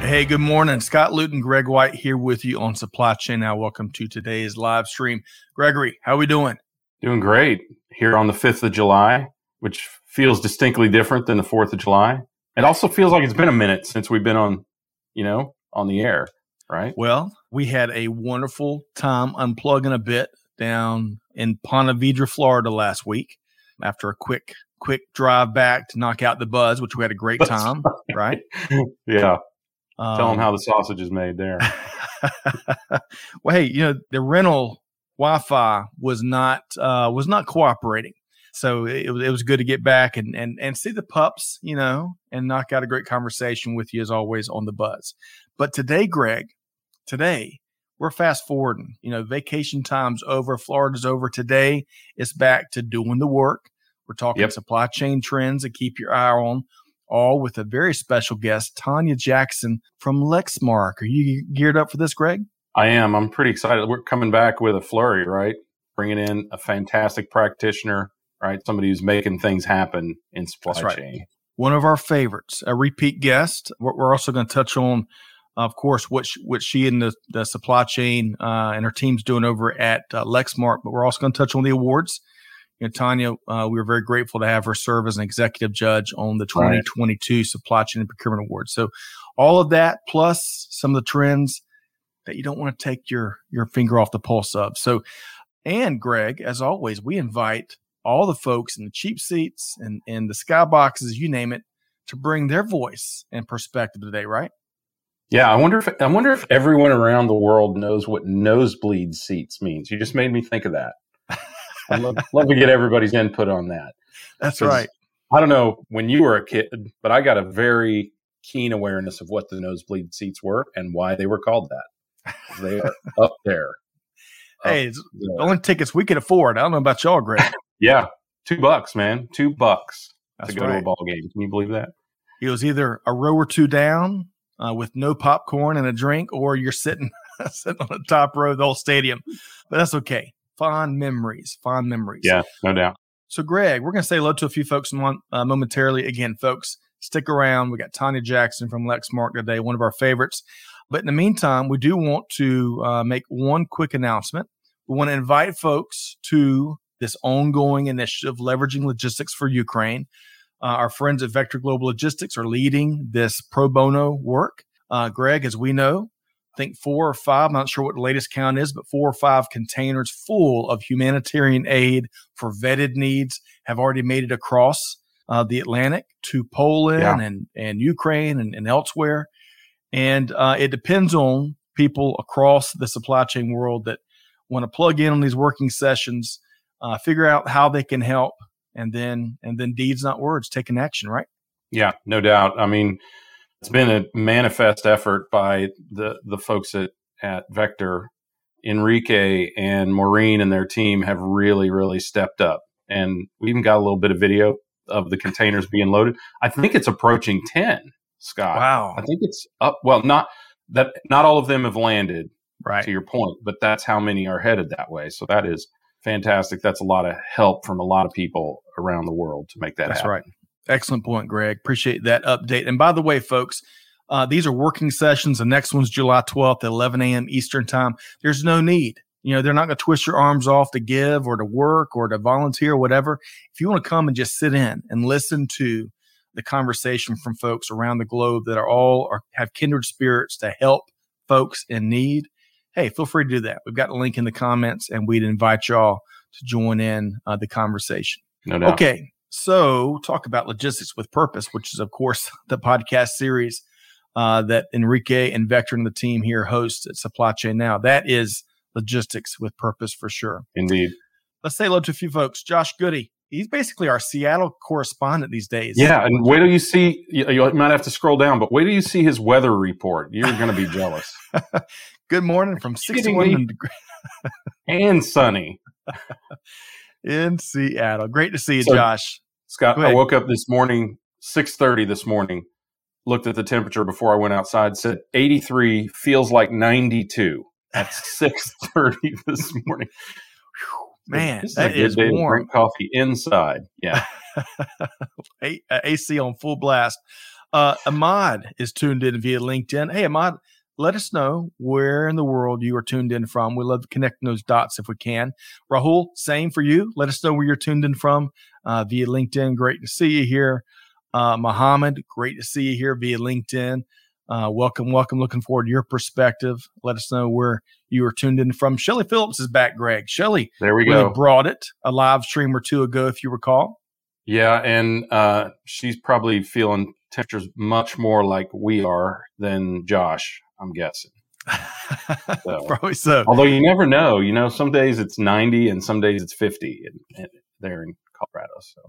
Hey, good morning. Scott Luton, Greg White here with you on Supply Chain Now. Welcome to today's live stream. Gregory, how are we doing? Doing great here on the 5th of July, which feels distinctly different than the 4th of July. It also feels like it's been a minute since we've been on, you know, on the air, right? Well, we had a wonderful time unplugging a bit down in Ponte Vedra, Florida last week after a quick quick drive back to knock out the buzz, which we had a great time, right? yeah. Um, Tell them how the sausage is made there. well, hey, you know the rental Wi-Fi was not uh, was not cooperating, so it, it was good to get back and and and see the pups, you know, and knock out a great conversation with you as always on the buzz. But today, Greg, today we're fast forwarding. You know, vacation time's over. Florida's over. Today it's back to doing the work. We're talking yep. supply chain trends to keep your eye on all with a very special guest, Tanya Jackson from Lexmark. Are you geared up for this, Greg? I am. I'm pretty excited. We're coming back with a flurry, right? Bringing in a fantastic practitioner, right? Somebody who's making things happen in supply right. chain. One of our favorites, a repeat guest. We're also going to touch on, of course, what she, what she and the, the supply chain uh, and her team's doing over at uh, Lexmark. But we're also going to touch on the awards you know, Tanya, uh, we were very grateful to have her serve as an executive judge on the 2022 right. Supply Chain and Procurement Award. So, all of that plus some of the trends that you don't want to take your your finger off the pulse of. So, and Greg, as always, we invite all the folks in the cheap seats and in the skyboxes, you name it, to bring their voice and perspective today, right? Yeah, I wonder if I wonder if everyone around the world knows what nosebleed seats means. You just made me think of that. I'd love, love to get everybody's input on that. That's right. I don't know when you were a kid, but I got a very keen awareness of what the nosebleed seats were and why they were called that. They are up there. Hey, it's the only tickets we could afford. I don't know about y'all, Greg. yeah, two bucks, man, two bucks That's to go right. to a ball game. Can you believe that? It was either a row or two down uh, with no popcorn and a drink, or you're sitting sitting on the top row of the whole stadium. But that's okay fond memories, fond memories. Yeah, no doubt. So, Greg, we're going to say hello to a few folks uh, momentarily. Again, folks, stick around. We got Tanya Jackson from Lexmark today, one of our favorites. But in the meantime, we do want to uh, make one quick announcement. We want to invite folks to this ongoing initiative, leveraging logistics for Ukraine. Uh, our friends at Vector Global Logistics are leading this pro bono work. Uh, Greg, as we know, think four or five, I'm not sure what the latest count is, but four or five containers full of humanitarian aid for vetted needs have already made it across uh, the Atlantic to Poland yeah. and, and Ukraine and, and elsewhere. And uh, it depends on people across the supply chain world that want to plug in on these working sessions, uh, figure out how they can help, and then and then deeds, not words, taking action. Right? Yeah, no doubt. I mean, it's been a manifest effort by the the folks at at Vector. Enrique and Maureen and their team have really, really stepped up. And we even got a little bit of video of the containers being loaded. I think it's approaching 10, Scott. Wow. I think it's up. Well, not that, not all of them have landed, right. to your point, but that's how many are headed that way. So that is fantastic. That's a lot of help from a lot of people around the world to make that that's happen. right. Excellent point, Greg. Appreciate that update. And by the way, folks, uh, these are working sessions. The next one's July 12th 11 a.m. Eastern Time. There's no need. You know, they're not going to twist your arms off to give or to work or to volunteer or whatever. If you want to come and just sit in and listen to the conversation from folks around the globe that are all are, have kindred spirits to help folks in need, hey, feel free to do that. We've got a link in the comments and we'd invite y'all to join in uh, the conversation. No doubt. Okay. So, talk about logistics with purpose, which is, of course, the podcast series uh, that Enrique and Vector and the team here hosts at Supply Chain Now. That is logistics with purpose for sure. Indeed. Let's say hello to a few folks. Josh Goody, he's basically our Seattle correspondent these days. Yeah, and wait till you see. You, you might have to scroll down, but wait till you see his weather report. You're going to be jealous. Good morning from 61 degrees and sunny in Seattle. Great to see you, so, Josh. Scott, I woke up this morning, 6:30 this morning. Looked at the temperature before I went outside. Said 83 feels like 92 at 6:30 this morning. Man, this that is, is warm. Drink coffee inside. Yeah. a- AC on full blast. Uh, Ahmad is tuned in via LinkedIn. Hey, Ahmad, let us know where in the world you are tuned in from. We love connecting those dots if we can. Rahul, same for you. Let us know where you're tuned in from uh, via LinkedIn. Great to see you here. Uh, Muhammad, great to see you here via LinkedIn. Uh, welcome, welcome. Looking forward to your perspective. Let us know where you are tuned in from. Shelly Phillips is back, Greg. Shelly, there we really go. Brought it a live stream or two ago, if you recall. Yeah, and uh, she's probably feeling temperatures much more like we are than Josh. I'm guessing. So, probably so. Although you never know. You know, some days it's 90 and some days it's 50 there in Colorado. So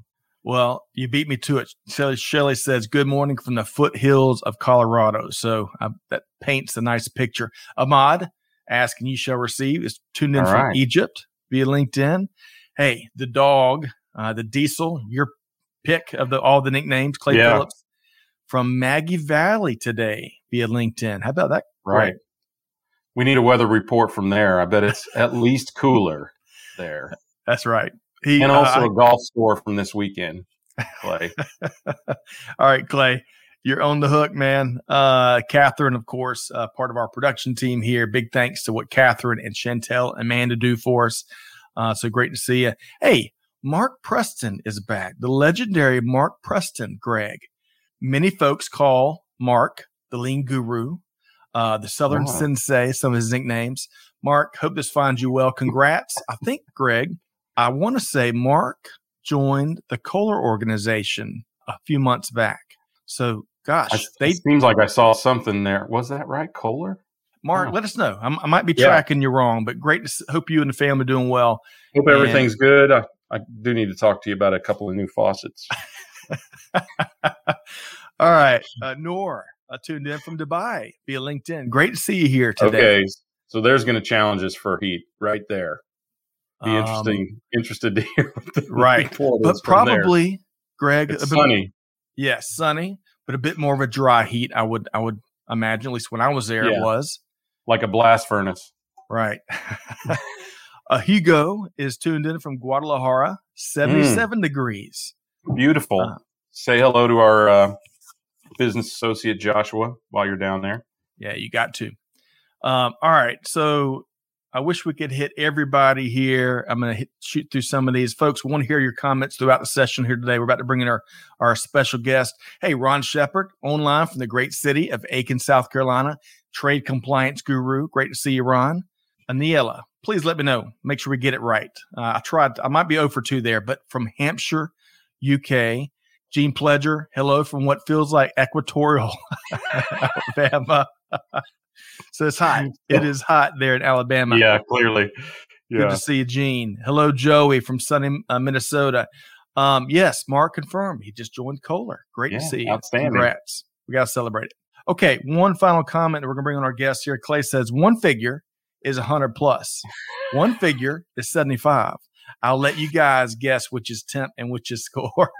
well, you beat me to it. Shelly, Shelly says, Good morning from the foothills of Colorado. So uh, that paints a nice picture. Ahmad asking you shall receive is tuned in All from right. Egypt via LinkedIn. Hey, the dog, uh, the diesel, your pick of the all the nicknames, Clay yeah. Phillips from Maggie Valley today via LinkedIn. How about that? Right. We need a weather report from there. I bet it's at least cooler there. That's right. He, and also uh, a golf score from this weekend, Clay. All right, Clay, you're on the hook, man. Uh, Catherine, of course, uh, part of our production team here. Big thanks to what Catherine and Chantel and Amanda do for us. Uh, so great to see you. Hey, Mark Preston is back. The legendary Mark Preston, Greg. Many folks call Mark the lean guru, uh, the Southern oh. Sensei, some of his nicknames. Mark, hope this finds you well. Congrats. I think, Greg, I want to say Mark joined the Kohler organization a few months back. So, gosh, I, they seems like I saw something there. Was that right, Kohler? Mark, oh. let us know. I'm, i might be tracking you wrong, but great to hope you and the family doing well. Hope and, everything's good. I, I do need to talk to you about a couple of new faucets. All right, uh, Noor, uh, tuned in from Dubai via LinkedIn. Great to see you here today. Okay, so there's going to challenge us for heat right there be interesting. Um, interested to hear right, but probably. Greg. It's sunny. Yes, sunny, but a bit more of a dry heat. I would I would imagine. At least when I was there, yeah. it was like a blast furnace. Right. uh, Hugo is tuned in from Guadalajara, seventy-seven mm. degrees. Beautiful. Uh, Say hello to our uh, business associate Joshua while you're down there. Yeah, you got to. Um, all right, so I wish we could hit everybody here. I'm going to shoot through some of these. Folks, we want to hear your comments throughout the session here today. We're about to bring in our, our special guest. Hey, Ron Shepard, online from the great city of Aiken, South Carolina, trade compliance guru. Great to see you, Ron. Aniela, please let me know. Make sure we get it right. Uh, I tried, I might be over 2 there, but from Hampshire, UK. Gene Pledger, hello from what feels like equatorial Alabama. So it's hot. It is hot there in Alabama. Yeah, clearly. Yeah. Good to see you, Gene. Hello, Joey from sunny uh, Minnesota. Um, yes, Mark confirmed he just joined Kohler. Great yeah, to see you. Outstanding. Congrats. We got to celebrate it. Okay, one final comment that we're going to bring on our guest here. Clay says one figure is 100 plus, one figure is 75. I'll let you guys guess which is temp and which is score.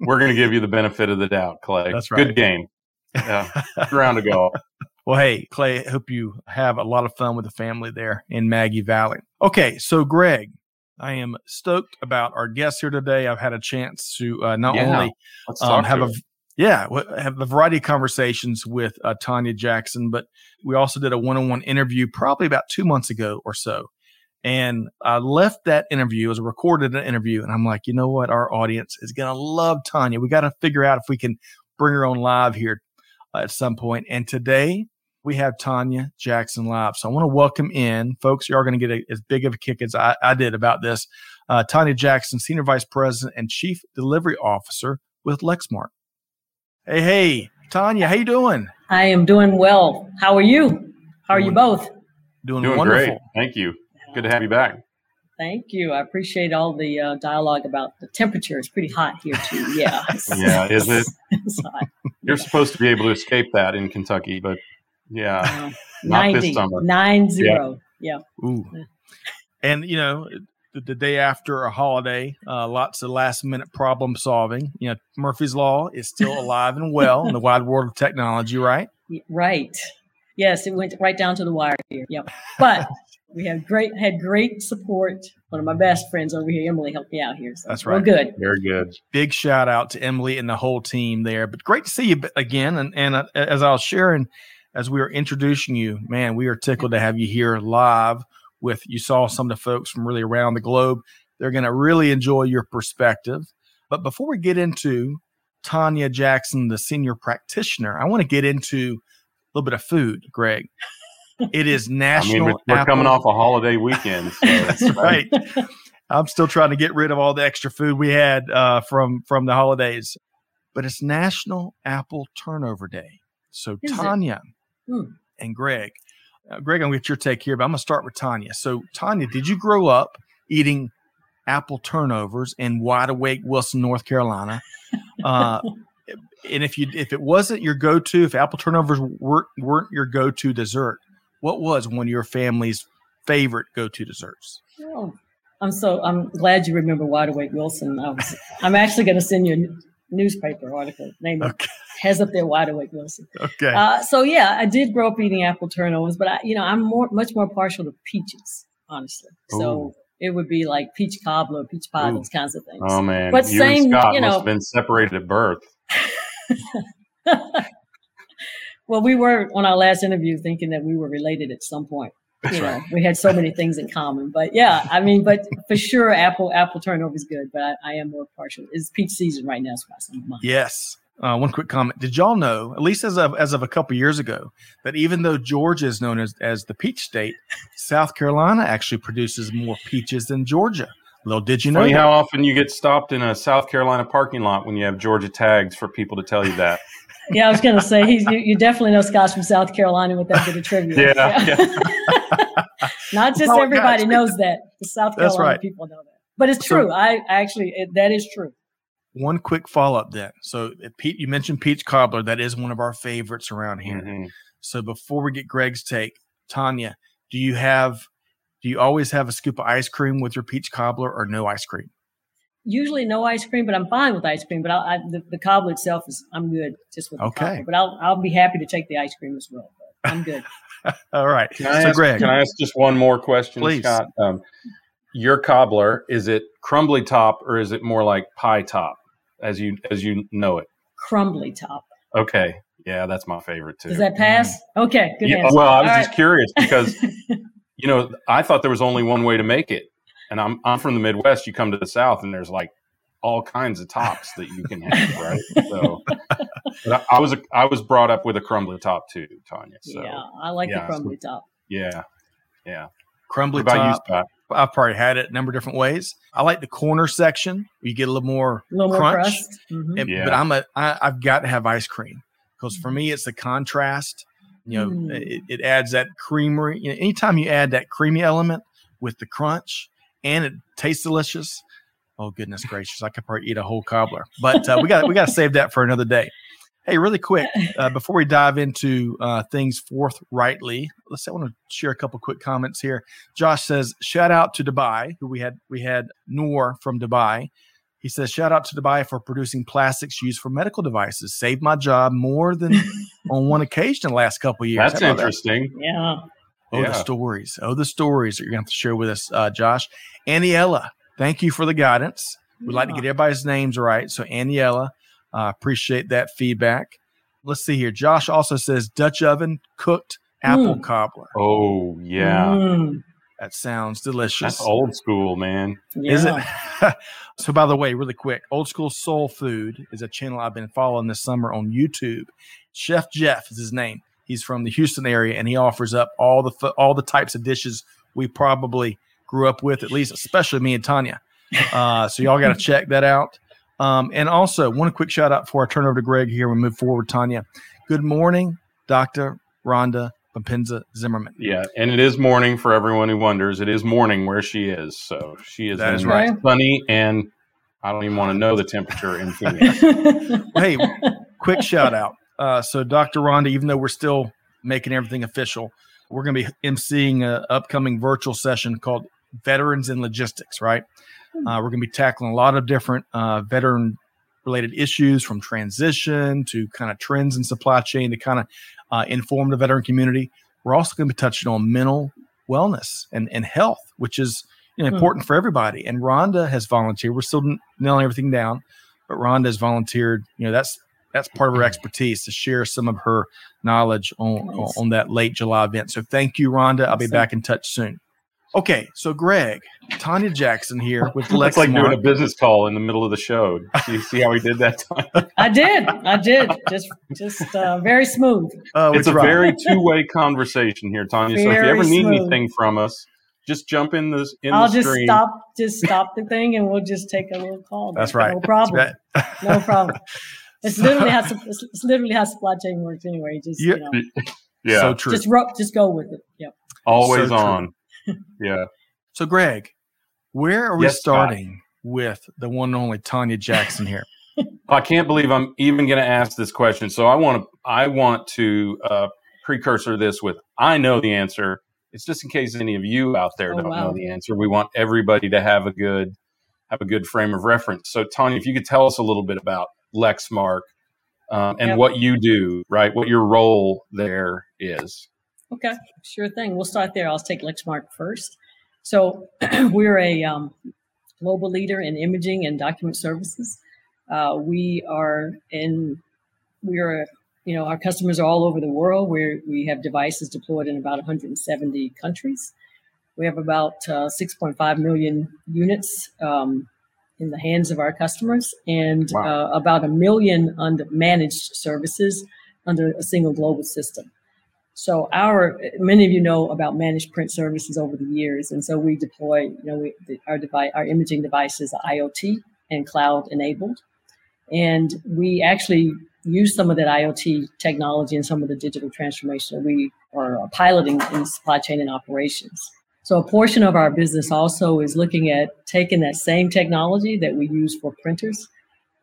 we're going to give you the benefit of the doubt, Clay. That's right. Good game. Yeah, round to go. Well, hey, Clay, hope you have a lot of fun with the family there in Maggie Valley. Okay, so Greg, I am stoked about our guest here today. I've had a chance to uh, not yeah, only um, have a yeah have a variety of conversations with uh, Tanya Jackson, but we also did a one-on-one interview probably about two months ago or so. And I left that interview as a recorded interview, and I'm like, you know what, our audience is gonna love Tanya. We got to figure out if we can bring her on live here uh, at some point. And today we have Tanya Jackson live. So I want to welcome in, folks. You are going to get a, as big of a kick as I, I did about this. Uh, Tanya Jackson, Senior Vice President and Chief Delivery Officer with Lexmark. Hey, hey, Tanya, how you doing? I am doing well. How are you? How are doing, you both? Doing, doing wonderful. Great. Thank you. Good to have you back. Thank you. I appreciate all the uh, dialogue about the temperature. It's pretty hot here too. Yeah. yeah, is it? it's hot. You're supposed to be able to escape that in Kentucky, but yeah, Uh, Not this 90, summer. nine zero. Yeah. Ooh. And you know, the, the day after a holiday, uh, lots of last minute problem solving. You know, Murphy's Law is still alive and well in the wide world of technology, right? Right. Yes, it went right down to the wire here. Yep. But we have great had great support. One of my best friends over here, Emily, helped me out here. So That's We're right. good. very good. Big shout out to Emily and the whole team there. But great to see you again. And and uh, as I was sharing, as we were introducing you, man, we are tickled to have you here live. With you saw some of the folks from really around the globe. They're going to really enjoy your perspective. But before we get into Tanya Jackson, the senior practitioner, I want to get into a little bit of food, Greg. It is I National. mean, we're, we're coming off a holiday weekend. So That's right. I'm still trying to get rid of all the extra food we had uh, from from the holidays, but it's National Apple Turnover Day. So Is? Tanya Hmm. and Greg, uh, Greg, I'm gonna get your take here, but I'm gonna start with Tanya. So Tanya, did you grow up eating apple turnovers in Wide Awake, Wilson, North Carolina? Uh, and if you if it wasn't your go to, if apple turnovers weren't weren't your go to dessert, what was one of your family's favorite go to desserts? Oh, I'm so I'm glad you remember Wide Awake Wilson. I was, I'm actually going to send you a n- newspaper article. Name it has up there Wide Awake Wilson. Okay. Uh, so yeah, I did grow up eating apple turnovers, but I, you know, I'm more much more partial to peaches, honestly. So Ooh. it would be like peach cobbler, peach pie, Ooh. those kinds of things. Oh man, But you same, and Scott you must know- have been separated at birth. well, we were on our last interview thinking that we were related at some point. That's you know, right. we had so many things in common. But yeah, I mean, but for sure, apple apple turnover is good. But I, I am more partial. It's peach season right now, so that's some mine. Yes. Uh, one quick comment. Did y'all know, at least as of as of a couple years ago, that even though Georgia is known as, as the peach state, South Carolina actually produces more peaches than Georgia. Little did you know Funny that? how often you get stopped in a South Carolina parking lot when you have Georgia tags for people to tell you that. Yeah, I was going to say he's you, you definitely know Scott's from South Carolina with that bit of trivia. Yeah, Not just everybody gotcha. knows that. The South Carolina right. people know that. But it's So- true. I actually it, that is true. One quick follow up then. So, uh, Pete, you mentioned peach cobbler. That is one of our favorites around here. Mhm. So, before we get Greg's take, Tanya, do you have, do you always have a scoop of ice cream with your peach cobbler or no ice cream? Usually no ice cream, but I'm fine with ice cream. But I'll, I, the, the cobbler itself is I'm good just with the Okay. cobbler. But I'll I'll be happy to take the ice cream as well. But I'm good. All right. Can I, so, ask, Greg, can I ask just one more question, Please. Scott? Um, your cobbler is it crumbly top or is it more like pie top, as you as you know it? Crumbly top. Okay, yeah, that's my favorite too. Does that pass? Okay, good Yeah, answer. well, I was All just right. curious because you know I thought there was only one way to make it, and I'm I'm from the Midwest. You come to the South, and there's like all kinds of tops that you can have, right? So, but I, I was a, I was brought up with a crumbly top too, Tanya. So yeah, I like yeah, the crumbly top. yeah, yeah. crumbly What about you, top. Scott? I've probably had it a number of different ways. I like the corner section. where You get a little more A little more crunch. crust. Mhm. And- Yeah. But I'm a I, I've got to have ice cream because for me it's the contrast. You know, Mm. it, it adds that creamery. You know, anytime you add that creamy element with the crunch and it tastes delicious. Oh goodness gracious! I could probably eat a whole cobbler, but uh, we got we got to save that for another day. Hey, really quick uh, before we dive into uh, things forthrightly, let's. Say I want to share a couple quick comments here. Josh says, "Shout out to Dubai, who we had we had Noor from Dubai. He says, shout out to Dubai for producing plastics used for medical devices. Saved my job more than on one occasion the last couple of years. That's How about that? interesting. Yeah. Oh, the stories. Oh, the stories that you're going to have to share with us, uh, Josh. Aniella, thank you for the guidance. We'd like to get everybody's names right. So, Aniella, uh, appreciate that feedback. Let's see here. Josh also says Dutch oven cooked apple Mm. cobbler. Oh yeah, Mm, That sounds delicious. that's old school, man. Is it? so, by the way, really quick, Old School Soul Food is a channel I've been following this summer on YouTube. Chef Jeff is his name. He's from the Houston area, and he offers up all the all the types of dishes we probably grew up with, at least, especially me and Tanya. Uh, so y'all got to check that out. Um, and also, one quick shout out before I turn over to Greg here. We move forward, Tanya. Good morning, Doctor Rhonda Papenza Zimmerman. Yeah, and it is morning for everyone who wonders. It is morning where she is. So she is, That in is right. sunny, and I don't even want to know the temperature in Phoenix. hey, quick shout out. Uh, so, Dr. Rhonda, even though we're still making everything official, we're going to be emceeing an upcoming virtual session called Veterans in Logistics, right? Uh, we're going to be tackling a lot of different uh, veteran related issues from transition to kind of trends in supply chain to kind of uh, inform the veteran community. We're also going to be touching on mental wellness and, and health, which is you know, Hmm. important for everybody. And Rhonda has volunteered. We're still nailing everything down, but Rhonda has volunteered. You know, that's that's part of her expertise to share some of her knowledge on Nice. on that late July event. So thank you, Rhonda. I'll be Awesome. back in touch soon. Okay, so Greg, Tanya Jackson here with Let's It's like doing a business call in the middle of the show. You see how we did that time? I did. I did. Just just uh, very smooth. Uh, it's a tried. very two-way conversation here, Tanya. so if you ever need smooth. anything from us, just jump in the in I'll the just stream. stop just stop the thing and we'll just take a little call. That's right. No problem. That's No problem. It's literally how sup- it's it's literally how supply chain works anyway. Just Yeah. you know, Yeah, So true. just ro- just go with it. Yep. always so on. Yeah. So, Greg, where are we Yes, Scott. starting with the one and only Tanya Jackson here? I can't believe I'm even going to ask this question. So I want to I want to uh, precursor this with I know the answer. It's just in case any of you out there Oh, don't wow. know the answer. We want everybody to have a good have a good frame of reference. So Tanya, if you could tell us a little bit about Lexmark um, and Yep. what you do, right? What your role there is. Okay, sure thing. We'll start there. I'll take Lexmark first. So we're a um, global leader in imaging and document services. Uh, we are in, we are, you know, our customers are all over the world. Where we have devices deployed in about 170 countries. We have about uh, 6.5 million units um, in the hands of our customers, and Wow. uh, about a million under managed services under a single global system. So our many of you know about managed print services over the years, and so we deploy, you know, we, the, our device, our imaging devices are IoT and cloud enabled, and we actually use some of that IoT technology and some of the digital transformation that we are piloting in supply chain and operations. So a portion of our business also is looking at taking that same technology that we use for printers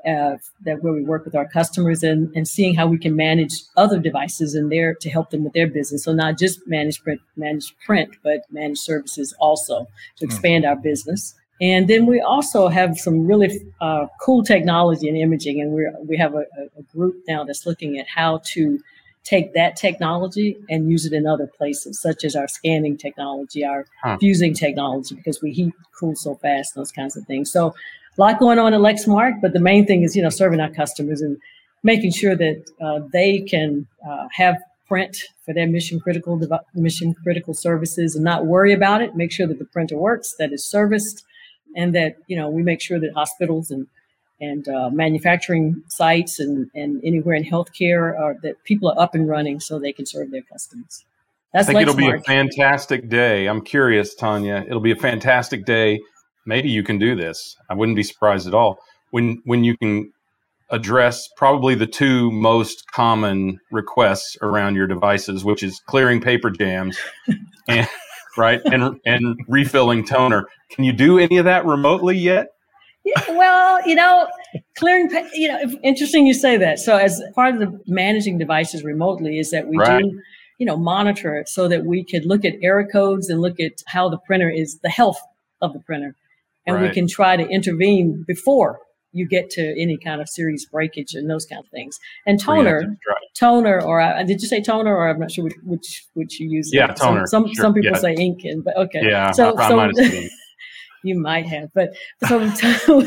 uh, that where we work with our customers and, and seeing how we can manage other devices in there to help them with their business. So not just manage print, manage print, but manage services also to expand our business. And then we also have some really uh, cool technology in imaging, and we we have a, a- a group now that's looking at how to take that technology and use it in other places, such as our scanning technology, our Huh. fusing technology, because we heat cool so fast, those kinds of things. So a lot going on at Lexmark, but the main thing is, you know, serving our customers and making sure that uh, they can uh, have print for their mission critical devi- mission critical services and not worry about it. Make sure that the printer works, that is serviced, and that you know we make sure that hospitals and and uh, manufacturing sites and and anywhere in healthcare are that people are up and running so they can serve their customers. That's I think it'll be a fantastic day. I'm curious, Tanya. It'll be a fantastic day. Maybe you can do this. I wouldn't be surprised at all when when you can address probably the two most common requests around your devices, which is clearing paper jams and right and and refilling toner. Can you do any of that remotely yet? Yeah, well, you know, clearing, you know, interesting you say that. So, as part of the managing devices remotely, is that we Right. do, you know, monitor it so that we could look at error codes and look at how the printer is, the health of the printer, and we can try to intervene before you get to any kind of serious breakage and those kind of things. And toner, toner, or uh, did you say toner, or I'm not sure which which, which you use. Yeah, Some- toner, Some sure, some people yeah. say ink, and but okay. Yeah, So- so- might have seen. You might have, but so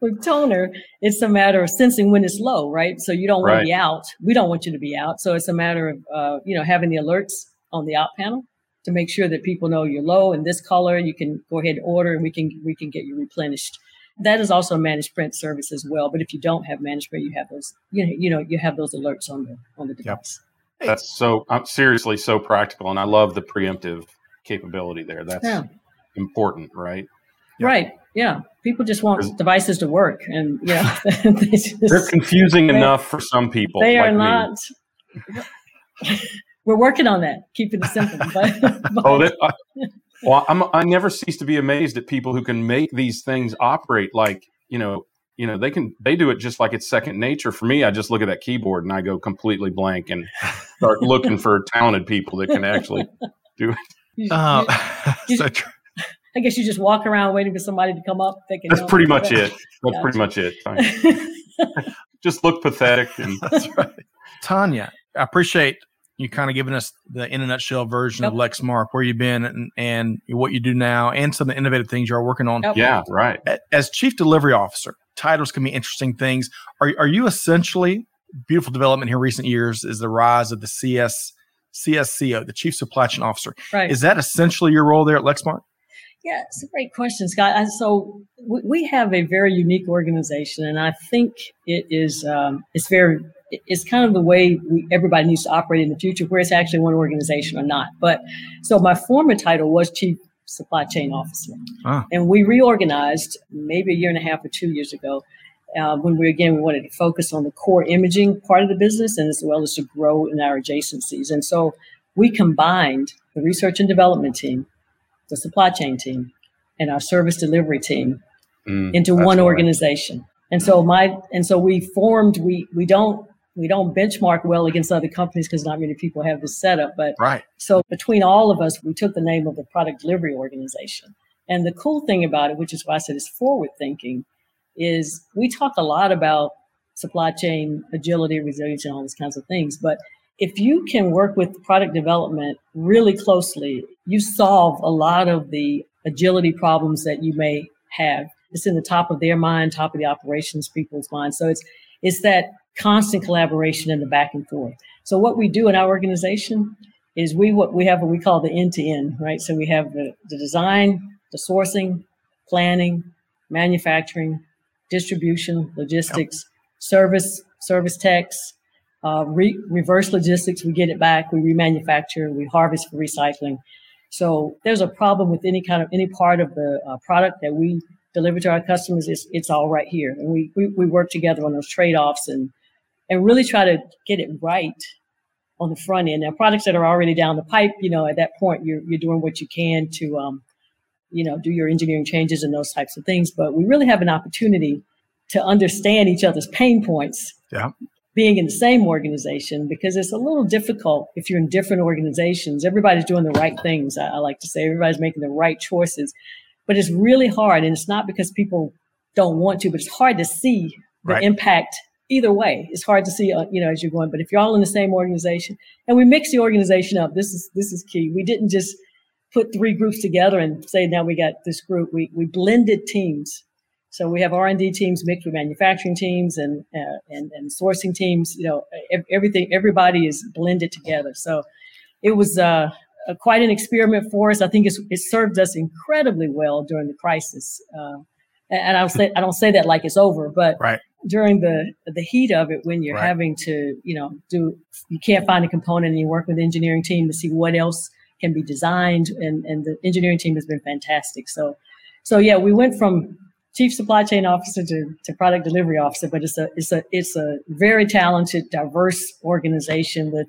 with toner, it's a matter of sensing when it's low, right? So you don't want Right. to be out. We don't want you to be out. So it's a matter of uh, you know having the alerts on the out panel to make sure that people know you're low in this color. You can go ahead and order, and we can we can get you replenished. That is also a managed print service as well. But if you don't have managed print, you have those you know you know you have those alerts on the on the device. That's so I'm seriously so practical, and I love the preemptive capability there. That's Yeah. Important, right? Yeah. Right. Yeah. People just want Is- devices to work, and you know they just- They're confusing They- enough for some people. they are like me. not we're working on that, keeping it simple. But, but oh, that, I, well, I'm, I never cease to be amazed at people who can make these things operate like you know you know they can they do it just like it's second nature for me i just look at that keyboard and i go completely blank and start looking for talented people that can actually do it you- Uh, you- so tr- I guess you just walk around waiting for somebody to come up. Thinking, that's "Oh, pretty much it that's pretty much it just look pathetic and that's right. Tanya, I appreciate you kind of giving us the in a nutshell version of Lexmark, where you've been and, and what you do now, and some of the innovative things you are working on. Yep. yeah right As chief delivery officer, titles can be interesting things. Are, are you essentially beautiful development here in recent years is the rise of the CS CSCO, the chief supply chain officer. right. Is that essentially your role there at Lexmark? Yeah, it's a great question, Scott. And so we, we have a very unique organization, and I think it is um, it's very it's kind of the way we, everybody needs to operate in the future, where it's actually one organization or not. But so my former title was chief supply chain officer, Ah. and we reorganized maybe a year and a half or two years ago. Uh, when we again we wanted to focus on the core imaging part of the business and as well as to grow in our adjacencies, and so we combined the research and development team the supply chain team and our service delivery team Mm, into one organization. And so my and so we formed we we don't we don't benchmark well against other companies because not many people have this setup. But Right. so between all of us, we took the name of the product delivery organization. And the cool thing about it, which is why I said it's forward thinking, is we talk a lot about supply chain agility, resilience, and all these kinds of things. But if you can work with product development really closely, you solve a lot of the agility problems that you may have. It's in the top of their mind, top of the operations people's mind. So it's it's that constant collaboration and the back and forth. So what we do in our organization is we what we have what we call the end to end, right? So we have the, the design, the sourcing, planning, manufacturing, distribution, logistics, service, service techs, uh, re- reverse logistics. We get it back, we remanufacture, we harvest for recycling. So there's a problem with any kind of any part of the uh, product that we deliver to our customers. It's, it's all right here, and we, we we work together on those trade offs and and really try to get it right on the front end. Now, products that are already down the pipe, you know, at that point you're you're doing what you can to um, you know, do your engineering changes and those types of things. But we really have an opportunity to understand each other's pain points. Yeah. Being in the same organization because it's a little difficult if you're in different organizations. Everybody's doing the right things. I, I like to say everybody's making the right choices, but it's really hard. And it's not because people don't want to, but it's hard to see the Right. impact either way. It's hard to see, uh, you know, as you're going. But if you're all in the same organization, and we mix the organization up, this is this is key. We didn't just put three groups together and say now we got this group. We we blended teams. So we have R and D teams mixed with manufacturing teams and uh, and and sourcing teams. You know, everything. Everybody is blended together. So it was uh, a, quite an experiment for us. I think it's, it served us incredibly well during the crisis. Uh, and I'll say I don't say that like it's over, but Right. during the the heat of it, when you're Right. having to you know do you can't find a component and you work with the engineering team to see what else can be designed, and and the engineering team has been fantastic. So so yeah, we went from chief supply chain officer to, to product delivery officer, but it's a it's a it's a very talented, diverse organization with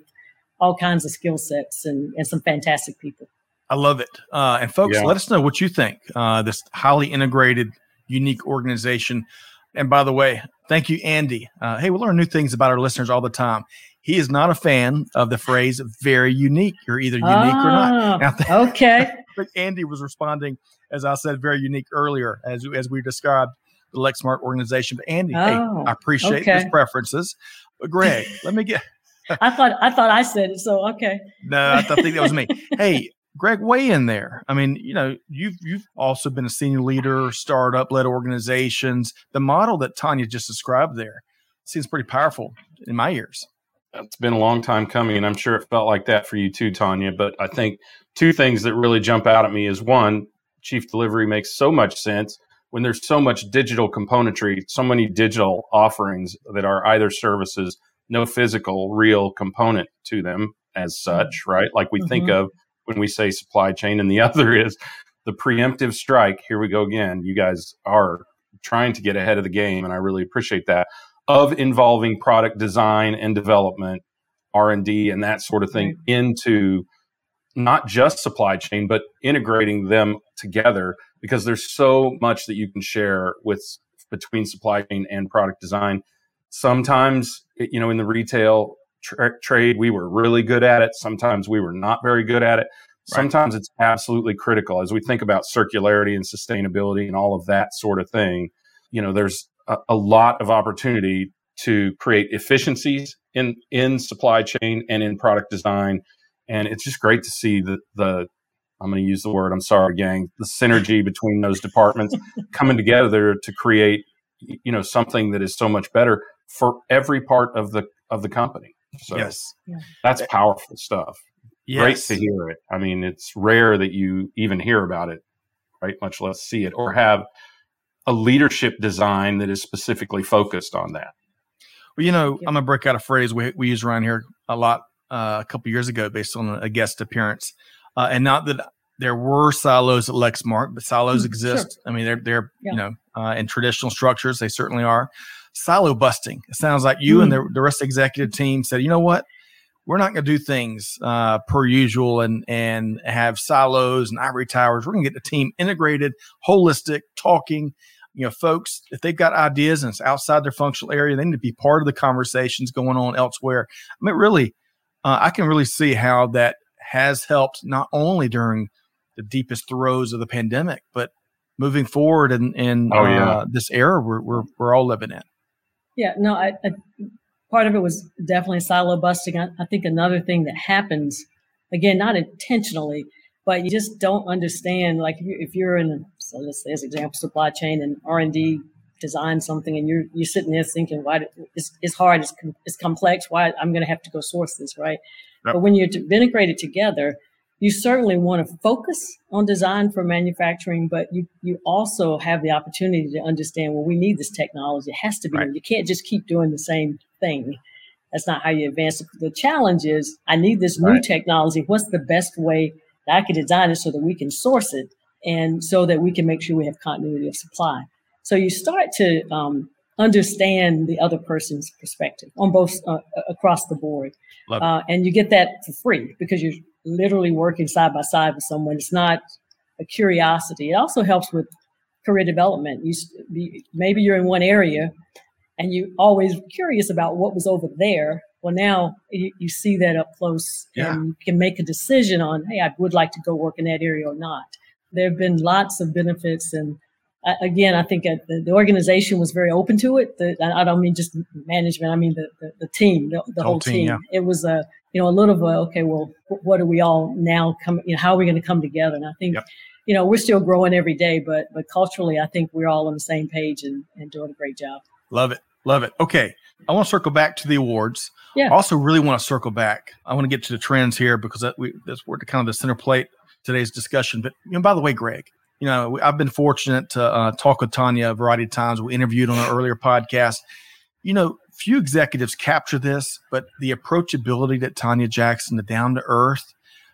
all kinds of skill sets and, and some fantastic people. I love it. Uh, and folks, Yeah. let us know what you think. Uh, this highly integrated, unique organization. And by the way, thank you, Andy. Uh, hey, we learn new things about our listeners all the time. He is not a fan of the phrase "very unique." You're either unique or not. Ah, Now, th- okay. Think Andy was responding, as I said, very unique earlier, as as we described the Lexmark organization. But Andy, hey, Oh, I appreciate okay. his preferences. But Greg, let me get. I thought I thought I said it, so okay. No, I, th- I think that was me. Hey, Greg, weigh in there. I mean, you know, you've you've also been a senior leader, startup led organizations. The model that Tanya just described there seems pretty powerful in my ears. It's been a long time coming, and I'm sure it felt like that for you too, Tanya. But I think two things that really jump out at me is one, chief delivery makes so much sense when there's so much digital componentry, so many digital offerings that are either services, no physical, real component to them as such, right? Like we think Mhm. of when we say supply chain, and the other is the preemptive strike. Here we go again. You guys are trying to get ahead of the game, and I really appreciate that of involving product design and development r&d and that sort of thing into not just supply chain but integrating them together because there's so much that you can share with between supply chain and product design. Sometimes you know in the retail tra- trade we were really good at it. Sometimes we were not very good at it. Sometimes it's absolutely critical. As we think about circularity and sustainability and all of that sort of thing you know there's a, a lot of opportunity to create efficiencies in in supply chain and in product design. And it's just great to see the the I'm going to use the word I'm sorry gang the synergy between those departments coming together to create you know something that is so much better for every part of the of the company. So yes. That's powerful stuff. Yes. great to hear it. I mean it's rare that you even hear about it right much less see it or have a leadership design that is specifically focused on that well, you know, I'm gonna break out a phrase we we use around here a lot uh, a couple years ago, based on a guest appearance, uh, and not that there were silos at Lexmark, but silos mm, exist. Sure. I mean, they're they're yeah. you know uh, in traditional structures, they certainly are. Silo busting. It sounds like you mm. and the, the rest of the executive team said, you know what, we're not going to do things uh, per usual and and have silos and ivory towers. We're going to get the team integrated, holistic, talking, you know, folks, if they've got ideas and it's outside their functional area, they need to be part of the conversations going on elsewhere. I mean, really, uh, I can really see how that has helped not only during the deepest throes of the pandemic, but moving forward in, in oh, yeah. uh, this era we're, we're, we're all living in. Yeah, no, I, I, part of it was definitely silo busting. I, I think another thing that happens, again, not intentionally, but you just don't understand. Like if you're in, so let's say as example, supply chain and R and D design something, and you're you're sitting there thinking, why it's, it's hard, it's it's complex. Why I'm going to have to go source this, right? Yep. But when you're integrated together, you certainly want to focus on design for manufacturing, but you you also have the opportunity to understand, well, we need this technology. It has to be. Right. You can't just keep doing the same thing. That's not how you advance. The challenge is, I need this new right. technology. What's the best way I can design it so that we can source it and so that we can make sure we have continuity of supply. So you start to um, understand the other person's perspective on both uh, across the board. Uh, and you get that for free because you're literally working side by side with someone. It's not a curiosity. It also helps with career development. You maybe you're in one area and you're always curious about what was over there well, now you, you see that up close yeah. and you can make a decision on, hey, I would like to go work in that area or not. There have been lots of benefits. And uh, again, I think the, the, organization was very open to it. The, I don't mean just management, I mean the, the, the team, the, the whole, whole, team. team. Yeah. It was a, you know, a little bit, okay, well, what are we all now come, you know, how are we going to come together? And I think, yep. you know, we're still growing every day, but, but culturally, I think we're all on the same page and, and doing a great job. Love it. Love it. Okay. I want to circle back to the awards. Yeah. I also really want to circle back. I want to get to the trends here because that we that's we're kind of the center plate today's discussion. But you know, by the way, Greg, you know, I've been fortunate to uh, talk with Tanya a variety of times. We interviewed on an earlier podcast. You know, few executives capture this, but the approachability that Tanya Jackson, the down to earth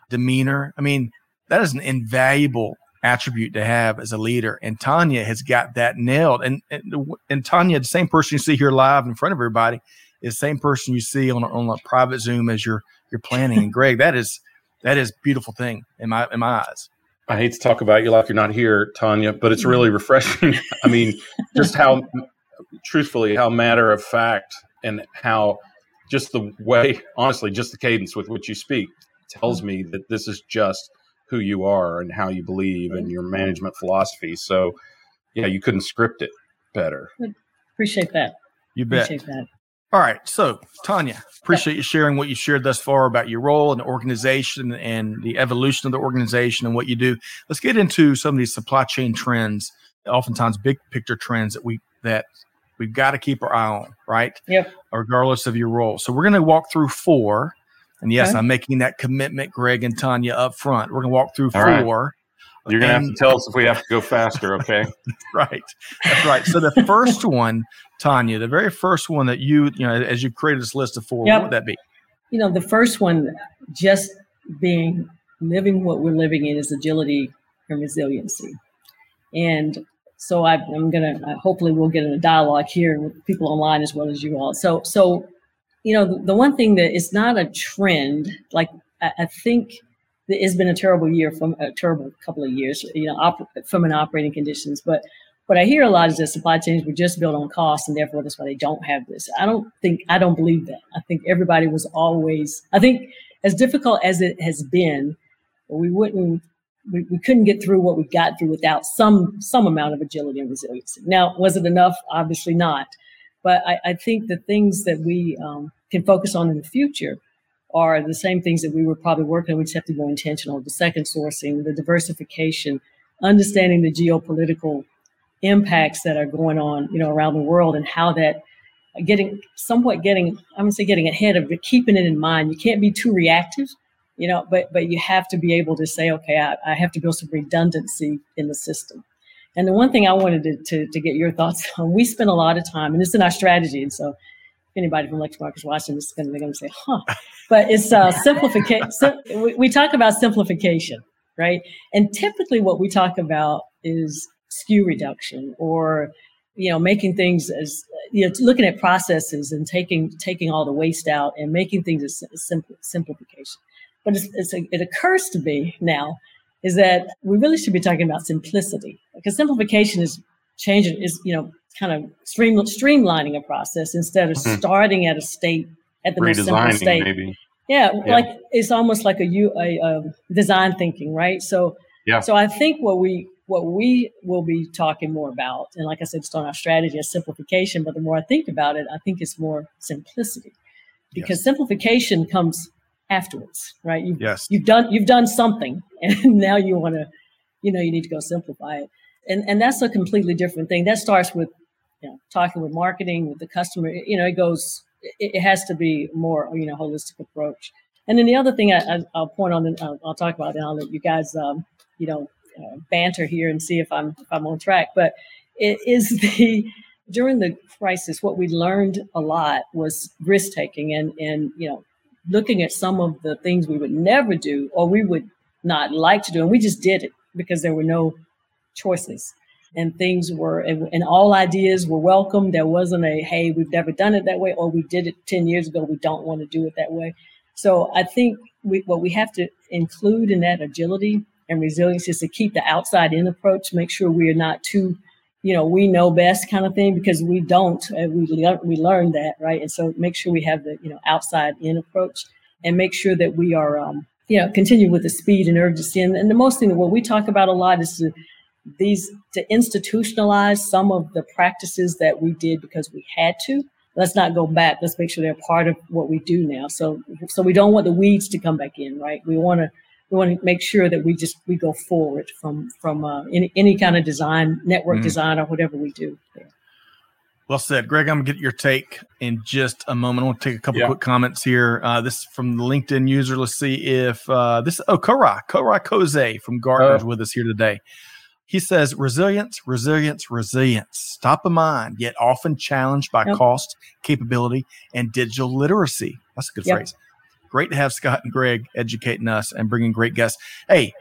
demeanor, I mean, that is an invaluable attribute to have as a leader. And Tanya has got that nailed. And and, and Tanya, the same person you see here live in front of everybody, is the same person you see on a, on a private Zoom as you're you're planning. And Greg, that is that is beautiful thing in my in my eyes. I hate to talk about you like you're not here, Tanya, but it's really mm-hmm. refreshing. I mean, just how truthfully, how matter of fact and how just the way, honestly, just the cadence with which you speak tells me that this is just who you are and how you believe and your management philosophy. So, yeah, you couldn't script it better. Appreciate that. You bet. Appreciate that. All right. So, Tanya, appreciate you sharing what you shared thus far about your role in the organization and the evolution of the organization and what you do. Let's get into some of these supply chain trends, oftentimes big picture trends that we that we've got to keep our eye on, right? Yeah. Regardless of your role. So we're going to walk through four and yes, okay. I'm making that commitment, Greg and Tanya, up front. We're going to walk through All four. Right. You're going to have to tell us if we have to go faster, okay? right. That's right. So the first one, Tanya, the very first one that you, you know, as you created this list of four, yep. what would that be? You know, the first one, just being living what we're living in is agility and resiliency. And so I, am going to, hopefully we'll get in a dialogue here with people online as well as you all. So, so you know, the, the one thing that is not a trend, like I, I think it's been a terrible year from a terrible couple of years, you know, op- from an operating conditions. But what I hear a lot is that supply chains were just built on cost, and therefore that's why they don't have this. I don't think I don't believe that. I think everybody was always. I think as difficult as it has been, we wouldn't. We, we couldn't get through what we got through without some some amount of agility and resiliency. Now, was it enough? Obviously not. But I, I think the things that we um, can focus on in the future are the same things that we were probably working on. We just have to be intentional. The second sourcing, the diversification, understanding the geopolitical impacts that are going on, you know, around the world and how that getting somewhat getting, I'm gonna say getting ahead of it, keeping it in mind. You can't be too reactive, you know, but but you have to be able to say, okay, I, I have to build some redundancy in the system. And the one thing I wanted to, to, to get your thoughts on, we spent a lot of time, and it's in our strategy. And so anybody from Lexmark is watching this is going to, they're going to say, huh. But it's uh, simplification. So we, we talk about simplification, right? And typically what we talk about is SKU reduction or you know making things as you know looking at processes and taking taking all the waste out and making things as simple simplification but it's, it's a, it occurs to me now is that we really should be talking about simplicity because simplification is changing is you know kind of stream, streamlining a process instead of mm-hmm. starting at a state at the most simple state. Maybe. Yeah, yeah, like it's almost like a, a, a design thinking, right? So, yeah. So I think what we what we will be talking more about, and like I said, it's on our strategy is simplification. But the more I think about it, I think it's more simplicity, because yes. simplification comes afterwards, right? You've, yes. You've done you've done something, and now you want to, you know, you need to go simplify it, and and that's a completely different thing. That starts with you know, talking with marketing, with the customer, you know, it goes, it, has to be more, you know, holistic approach. And then the other thing I, will point on, I'll, I'll, talk about, and I'll let you guys, um, you know, uh, banter here and see if I'm if I'm on track. But it is the during the crisis, what we learned a lot was risk taking and and you know looking at some of the things we would never do or we would not like to do, and we just did it because there were no choices and things were and, and, all ideas were welcome. There wasn't a hey we've never done it that way or we did it 10 years ago we don't want to do it that way. So i think we, what we have to include in that agility and resilience is to keep the outside in approach make sure we are not too you know we know best kind of thing because we don't we, we learned that right? And so make sure we have the you know outside in approach and make sure that we are um, you know continue with the speed and urgency. And, and the most thing that what we talk about a lot is to these to institutionalize some of the practices that we did because we had to let's not go back let's make sure they're part of what we do now so so we don't want the weeds to come back in right we want to we want to make sure that we just we go forward from from uh, any, any kind of design network mm. design or whatever we do there. Well said, Greg. I'm gonna get your take in just a moment. I want to take a couple yeah. quick comments here. Uh, this from the LinkedIn user. Let's see if uh, this. Oh, Koray Koray Köse from Gartner's uh, with us here today. He says resilience, resilience, resilience, top of mind, yet often challenged by yep. cost, capability, and digital literacy. That's a good yep. phrase. Great to have Scott and Greg educating us and bringing great guests. Hey,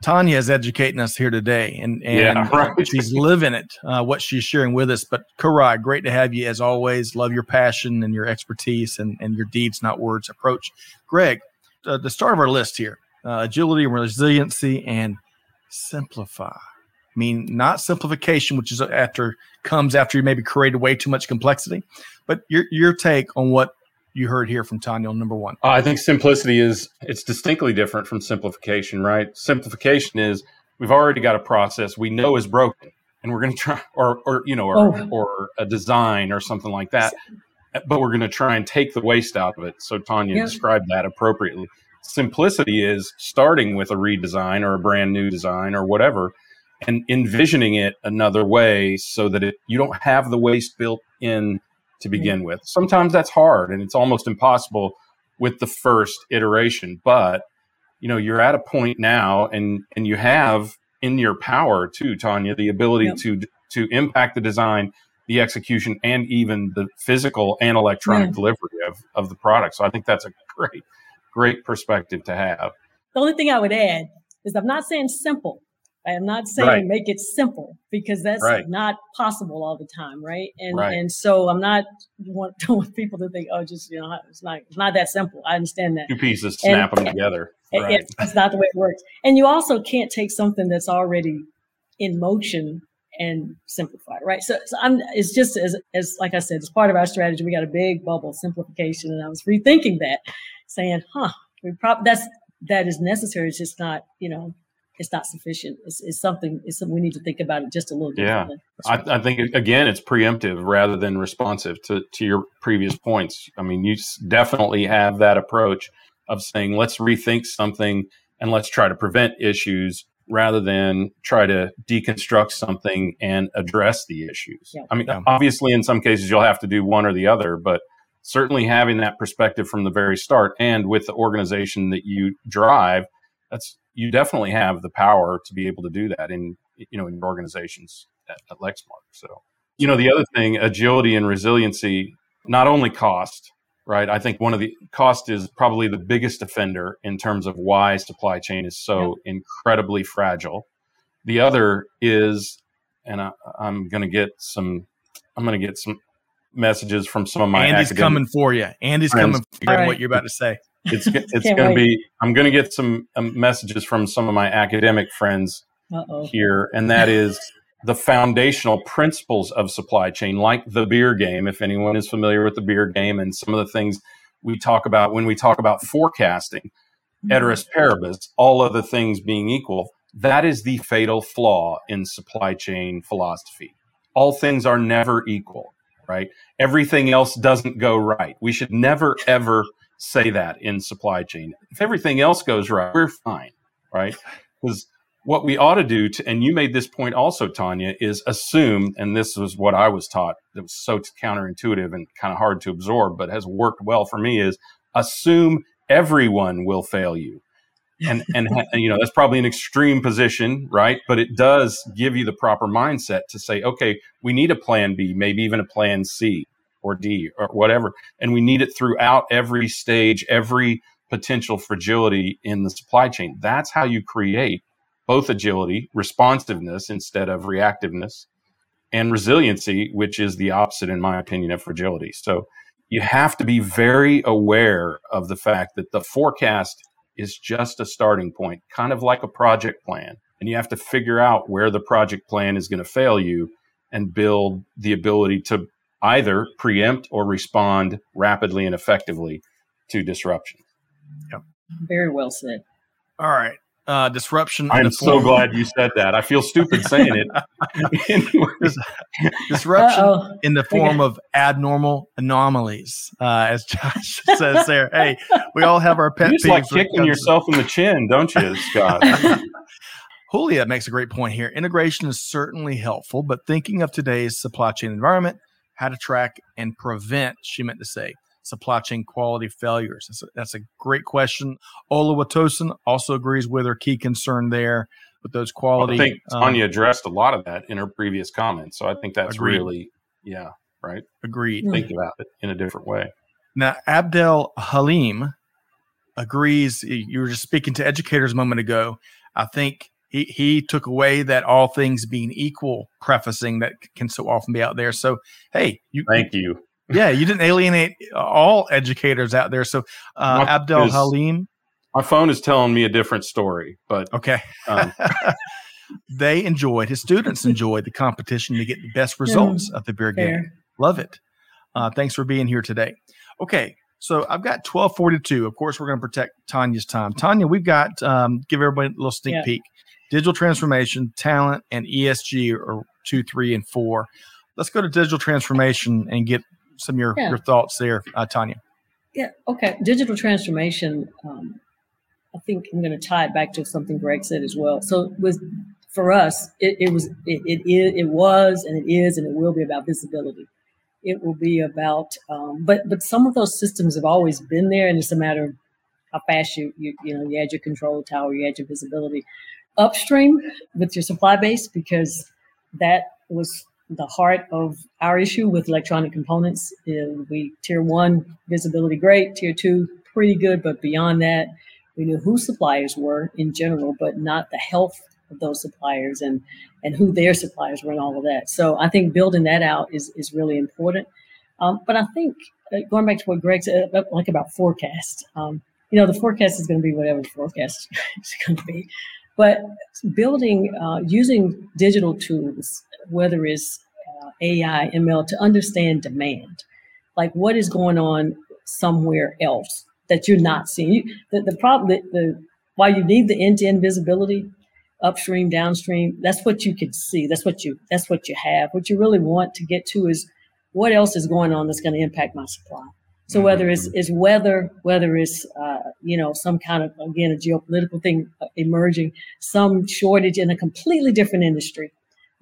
Tanya is educating us here today, and and yeah, right. she's living it. Uh, what she's sharing with us. But Koray, great to have you as always. Love your passion and your expertise and and your deeds, not words, approach. Greg, uh, the start of our list here: uh, agility and resiliency, and simplify. I mean, not simplification, which is after comes after you maybe created way too much complexity, but your your take on what you heard here from Tanya on number one. I think simplicity is it's distinctly different from simplification, right? Simplification is we've already got a process we know is broken, and we're going to try, or or you know, or, oh. or a design or something like that, but we're going to try and take the waste out of it. So Tanya yeah. described that appropriately. Simplicity is starting with a redesign or a brand new design or whatever and envisioning it another way so that it you don't have the waste built in to begin with. Sometimes that's hard and it's almost impossible with the first iteration, but you know, you're at a point now and and you have in your power too, Tanya, the ability yep. to to impact the design, the execution, and even the physical and electronic yeah. delivery of, of the product. So I think that's a great, great perspective to have. The only thing I would add is I'm not saying simple. I am not saying right. make it simple because that's right. not possible all the time, right? And right. and so I'm not want, don't want people to think, oh, just you know, it's not it's not that simple. I understand that. Two pieces, snap and, them together. Right. It, it's not the way it works. And you also can't take something that's already in motion and simplify right so, so i'm it's just as as like i said it's part of our strategy we got a big bubble simplification and i was rethinking that saying huh we probably that's that is necessary it's just not you know it's not sufficient it's, it's something it's something we need to think about it just a little bit. yeah I, I, think again it's preemptive rather than responsive to to your previous points i mean you definitely have that approach of saying let's rethink something and let's try to prevent issues rather than try to deconstruct something and address the issues. Yeah. I mean, yeah. obviously, in some cases, you'll have to do one or the other, but certainly having that perspective from the very start and with the organization that you drive, that's you definitely have the power to be able to do that in you know in your organizations at, at Lexmark. So, you know, the other thing, agility and resiliency, not only cost, right? I think one of the cost is probably the biggest offender in terms of why supply chain is so yeah. incredibly fragile. The other is, and I, am going to get some, I'm going to get some messages from some of my. Andy's coming for you. Andy's friends. coming for right. what you're about to say. It's it's going to be. I'm going to get some um, messages from some of my academic friends Uh-oh. here, and that is the foundational principles of supply chain, like the beer game, if anyone is familiar with the beer game and some of the things we talk about when we talk about forecasting, ceteris paribus, all other things being equal, that is the fatal flaw in supply chain philosophy. All things are never equal, right? Everything else doesn't go right. We should never, ever say that in supply chain. If everything else goes right, we're fine, right? Because what we ought to do to, and you made this point also tanya is assume and this was what i was taught that was so counterintuitive and kind of hard to absorb but has worked well for me is assume everyone will fail you and and you know that's probably an extreme position right but it does give you the proper mindset to say okay we need a plan b maybe even a plan c or d or whatever and we need it throughout every stage every potential fragility in the supply chain that's how you create both agility, responsiveness instead of reactiveness, and resiliency, which is the opposite, in my opinion, of fragility. So you have to be very aware of the fact that the forecast is just a starting point, kind of like a project plan. And you have to figure out where the project plan is going to fail you and build the ability to either preempt or respond rapidly and effectively to disruption. Yep. Very well said. All right uh, disruption. I'm so glad you said that. I feel stupid saying it. disruption Uh-oh. in the form of abnormal anomalies, uh, as Josh says there. Hey, we all have our pet. You just like kicking yourself in the chin, don't you, Scott? Julia makes a great point here. Integration is certainly helpful, but thinking of today's supply chain environment, how to track and prevent, she meant to say, supply chain quality failures? That's a, that's a great question. Ola Watosan also agrees with her key concern there with those quality. Well, I think um, Tanya um, addressed a lot of that in her previous comments. So I think that's agreed. really, yeah, right. Agreed. Think about it in a different way. Now, Abdel Halim agrees. You were just speaking to educators a moment ago. I think he, he took away that all things being equal prefacing that can so often be out there. So, hey, you thank you yeah, you didn't alienate all educators out there. So uh, Abdel Halim. My phone is telling me a different story, but okay. Um, they enjoyed his students enjoyed the competition to get the best results of the beer game. Love it. Uh, thanks for being here today. Okay, so I've got twelve forty two. Of course, we're going to protect Tanya's time. Tanya, we've got um, give everybody a little sneak yeah. peek. Digital transformation, talent, and ESG are two, three, and four. Let's go to digital transformation and get some of your, yeah. your thoughts there, uh, Tanya. Yeah. Okay. Digital transformation. Um, I think I'm going to tie it back to something Greg said as well. So with for us, it, it was it, it is it was and it is and it will be about visibility. It will be about, um, but but some of those systems have always been there, and it's a matter of how fast you you you know you add your control tower, you add your visibility upstream with your supply base because that was the heart of our issue with electronic components. we tier one visibility great, tier two pretty good, but beyond that, we knew who suppliers were in general, but not the health of those suppliers and and who their suppliers were and all of that. So I think building that out is is really important. Um, but I think uh, going back to what Greg said, like about forecast, um, you know, the forecast is going to be whatever the forecast is going to be. But building, uh, using digital tools, whether it's uh, AI, ML, to understand demand, like what is going on somewhere else that you're not seeing. You, the, the problem, the, the why you need the end-to-end visibility, upstream, downstream, that's what you can see. That's what you that's what you have. What you really want to get to is what else is going on that's going to impact my supply. So mm-hmm. whether it's, it's weather, whether it's uh, you know some kind of again a geopolitical thing uh, emerging, some shortage in a completely different industry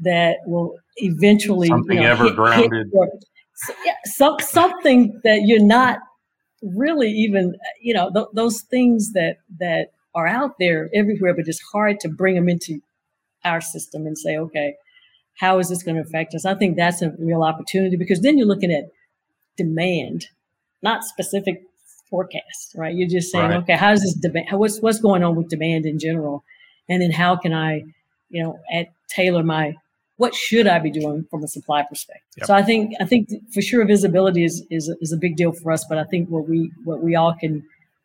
that will eventually something you know, ever hit, grounded. Hit so, yeah, some, something that you're not really even you know th- those things that that are out there everywhere, but it's hard to bring them into our system and say, okay, how is this going to affect us? I think that's a real opportunity because then you're looking at demand, not specific forecast, right? You're just saying, right. okay, how is this demand? What's what's going on with demand in general, and then how can I, you know, at, tailor my what should I be doing from a supply perspective? Yep. So I think I think for sure visibility is is is a big deal for us, but I think what we what we all can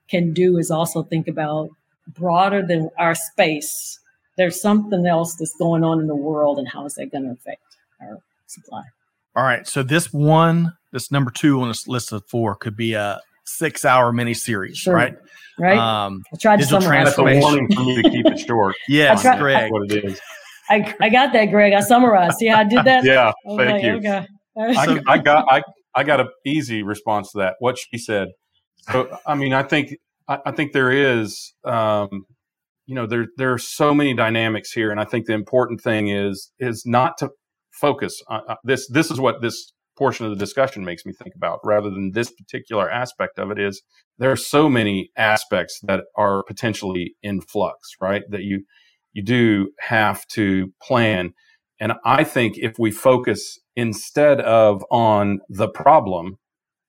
can do is also think about broader than our space. There's something else that's going on in the world, and how is that going to affect our supply? All right. So this one, this number two on this list of four, could be a six-hour mini series, sure. right? Right. Um, I tried to summarize. That's a warning for me to keep it short. yes, tried, Greg. what it is. I, I got that, Greg. I summarized. See how I did that? yeah, thank like, you. Okay. I, I got I, I got an easy response to that. What she said. So I mean, I think I, I think there is, um, you know, there there are so many dynamics here, and I think the important thing is is not to focus. On, uh, this this is what this portion of the discussion makes me think about, rather than this particular aspect of it. Is there are so many aspects that are potentially in flux, right? That you you do have to plan. And I think if we focus instead of on the problem,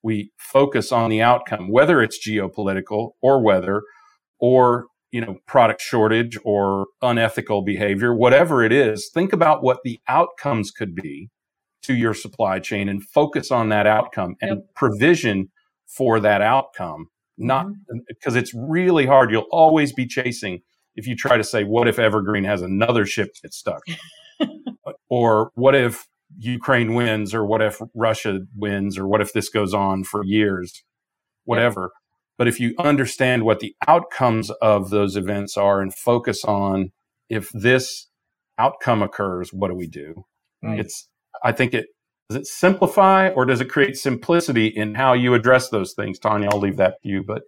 we focus on the outcome, whether it's geopolitical or weather or you know product shortage or unethical behavior whatever it is think about what the outcomes could be to your supply chain and focus on that outcome and yep. provision for that outcome not because mm-hmm. it's really hard you'll always be chasing if you try to say what if evergreen has another ship get stuck or what if Ukraine wins or what if Russia wins or what if this goes on for years, whatever. Yeah. But if you understand what the outcomes of those events are and focus on if this outcome occurs, what do we do? Right. It's, I think it, does it simplify or does it create simplicity in how you address those things? Tanya, I'll leave that to you, but.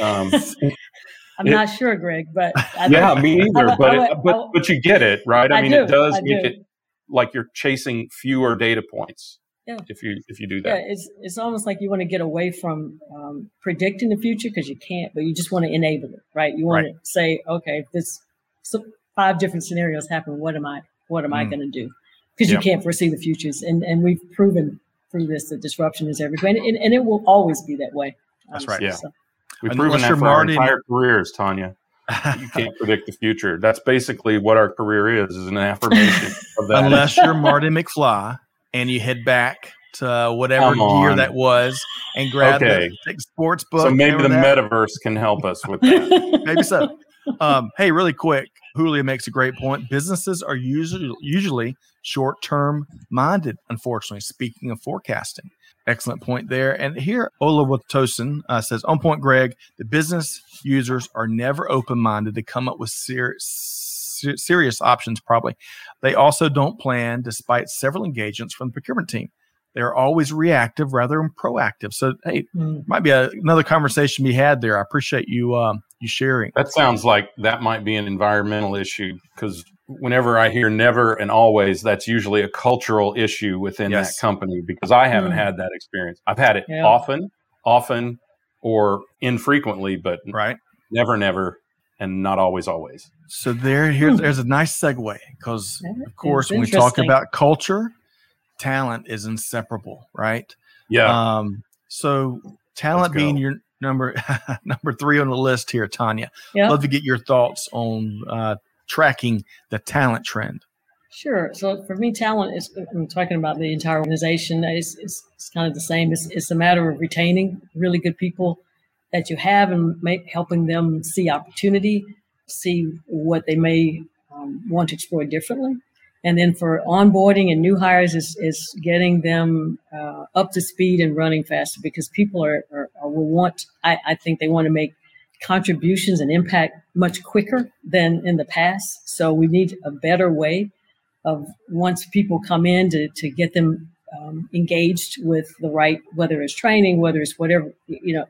Um, I'm it, not sure, Greg, but yeah, me either. but it, but but you get it, right? I, I mean, do, it does I make do. it like you're chasing fewer data points. Yeah. If you if you do that. Yeah, it's it's almost like you want to get away from um, predicting the future because you can't, but you just want to enable it, right? You want right. to say, okay, if this so five different scenarios happen, what am I what am mm. I going to do? Because yeah. you can't foresee the futures, and and we've proven through this that disruption is everywhere, and, and, it will always be that way. That's right. Yeah. So. We've proven that for Martin, our entire careers, Tanya you can't predict the future. That's basically what our career is, is an affirmation of that. Unless you're Marty McFly and you head back to whatever year that was and grab okay. the sports book. So maybe the that. metaverse can help us with that. maybe so. Um, hey, really quick, Julia makes a great point. Businesses are usually usually short term minded, unfortunately, speaking of forecasting. Excellent point there. And here, Olawatosin uh, says, on point, Greg, the business users are never open minded to come up with ser- ser- serious options, probably. They also don't plan despite several engagements from the procurement team. They're always reactive rather than proactive. So, hey, mm. might be a, another conversation we had there. I appreciate you um, you sharing. That sounds like that might be an environmental issue because whenever I hear never and always, that's usually a cultural issue within yes. that company because I haven't mm. had that experience. I've had it yeah. often, often, or infrequently, but right, never, never, and not always, always. So there, here's there's a nice segue because of course when we talk about culture, talent is inseparable, right? Yeah. Um, so talent being your number number three on the list here, Tanya. Yeah. Love to get your thoughts on uh, tracking the talent trend? Sure. So for me, talent is, I'm talking about the entire organization, it's, it's, it's kind of the same. It's, it's a matter of retaining really good people that you have and helping them see opportunity, see what they may um, want to explore differently. And then for onboarding and new hires is, is getting them uh, up to speed and running faster because people are, are, are will want, I, I think they want to make contributions and impact much quicker than in the past. So we need a better way of once people come in to, to get them um, engaged with the right, whether it's training, whether it's whatever, you know,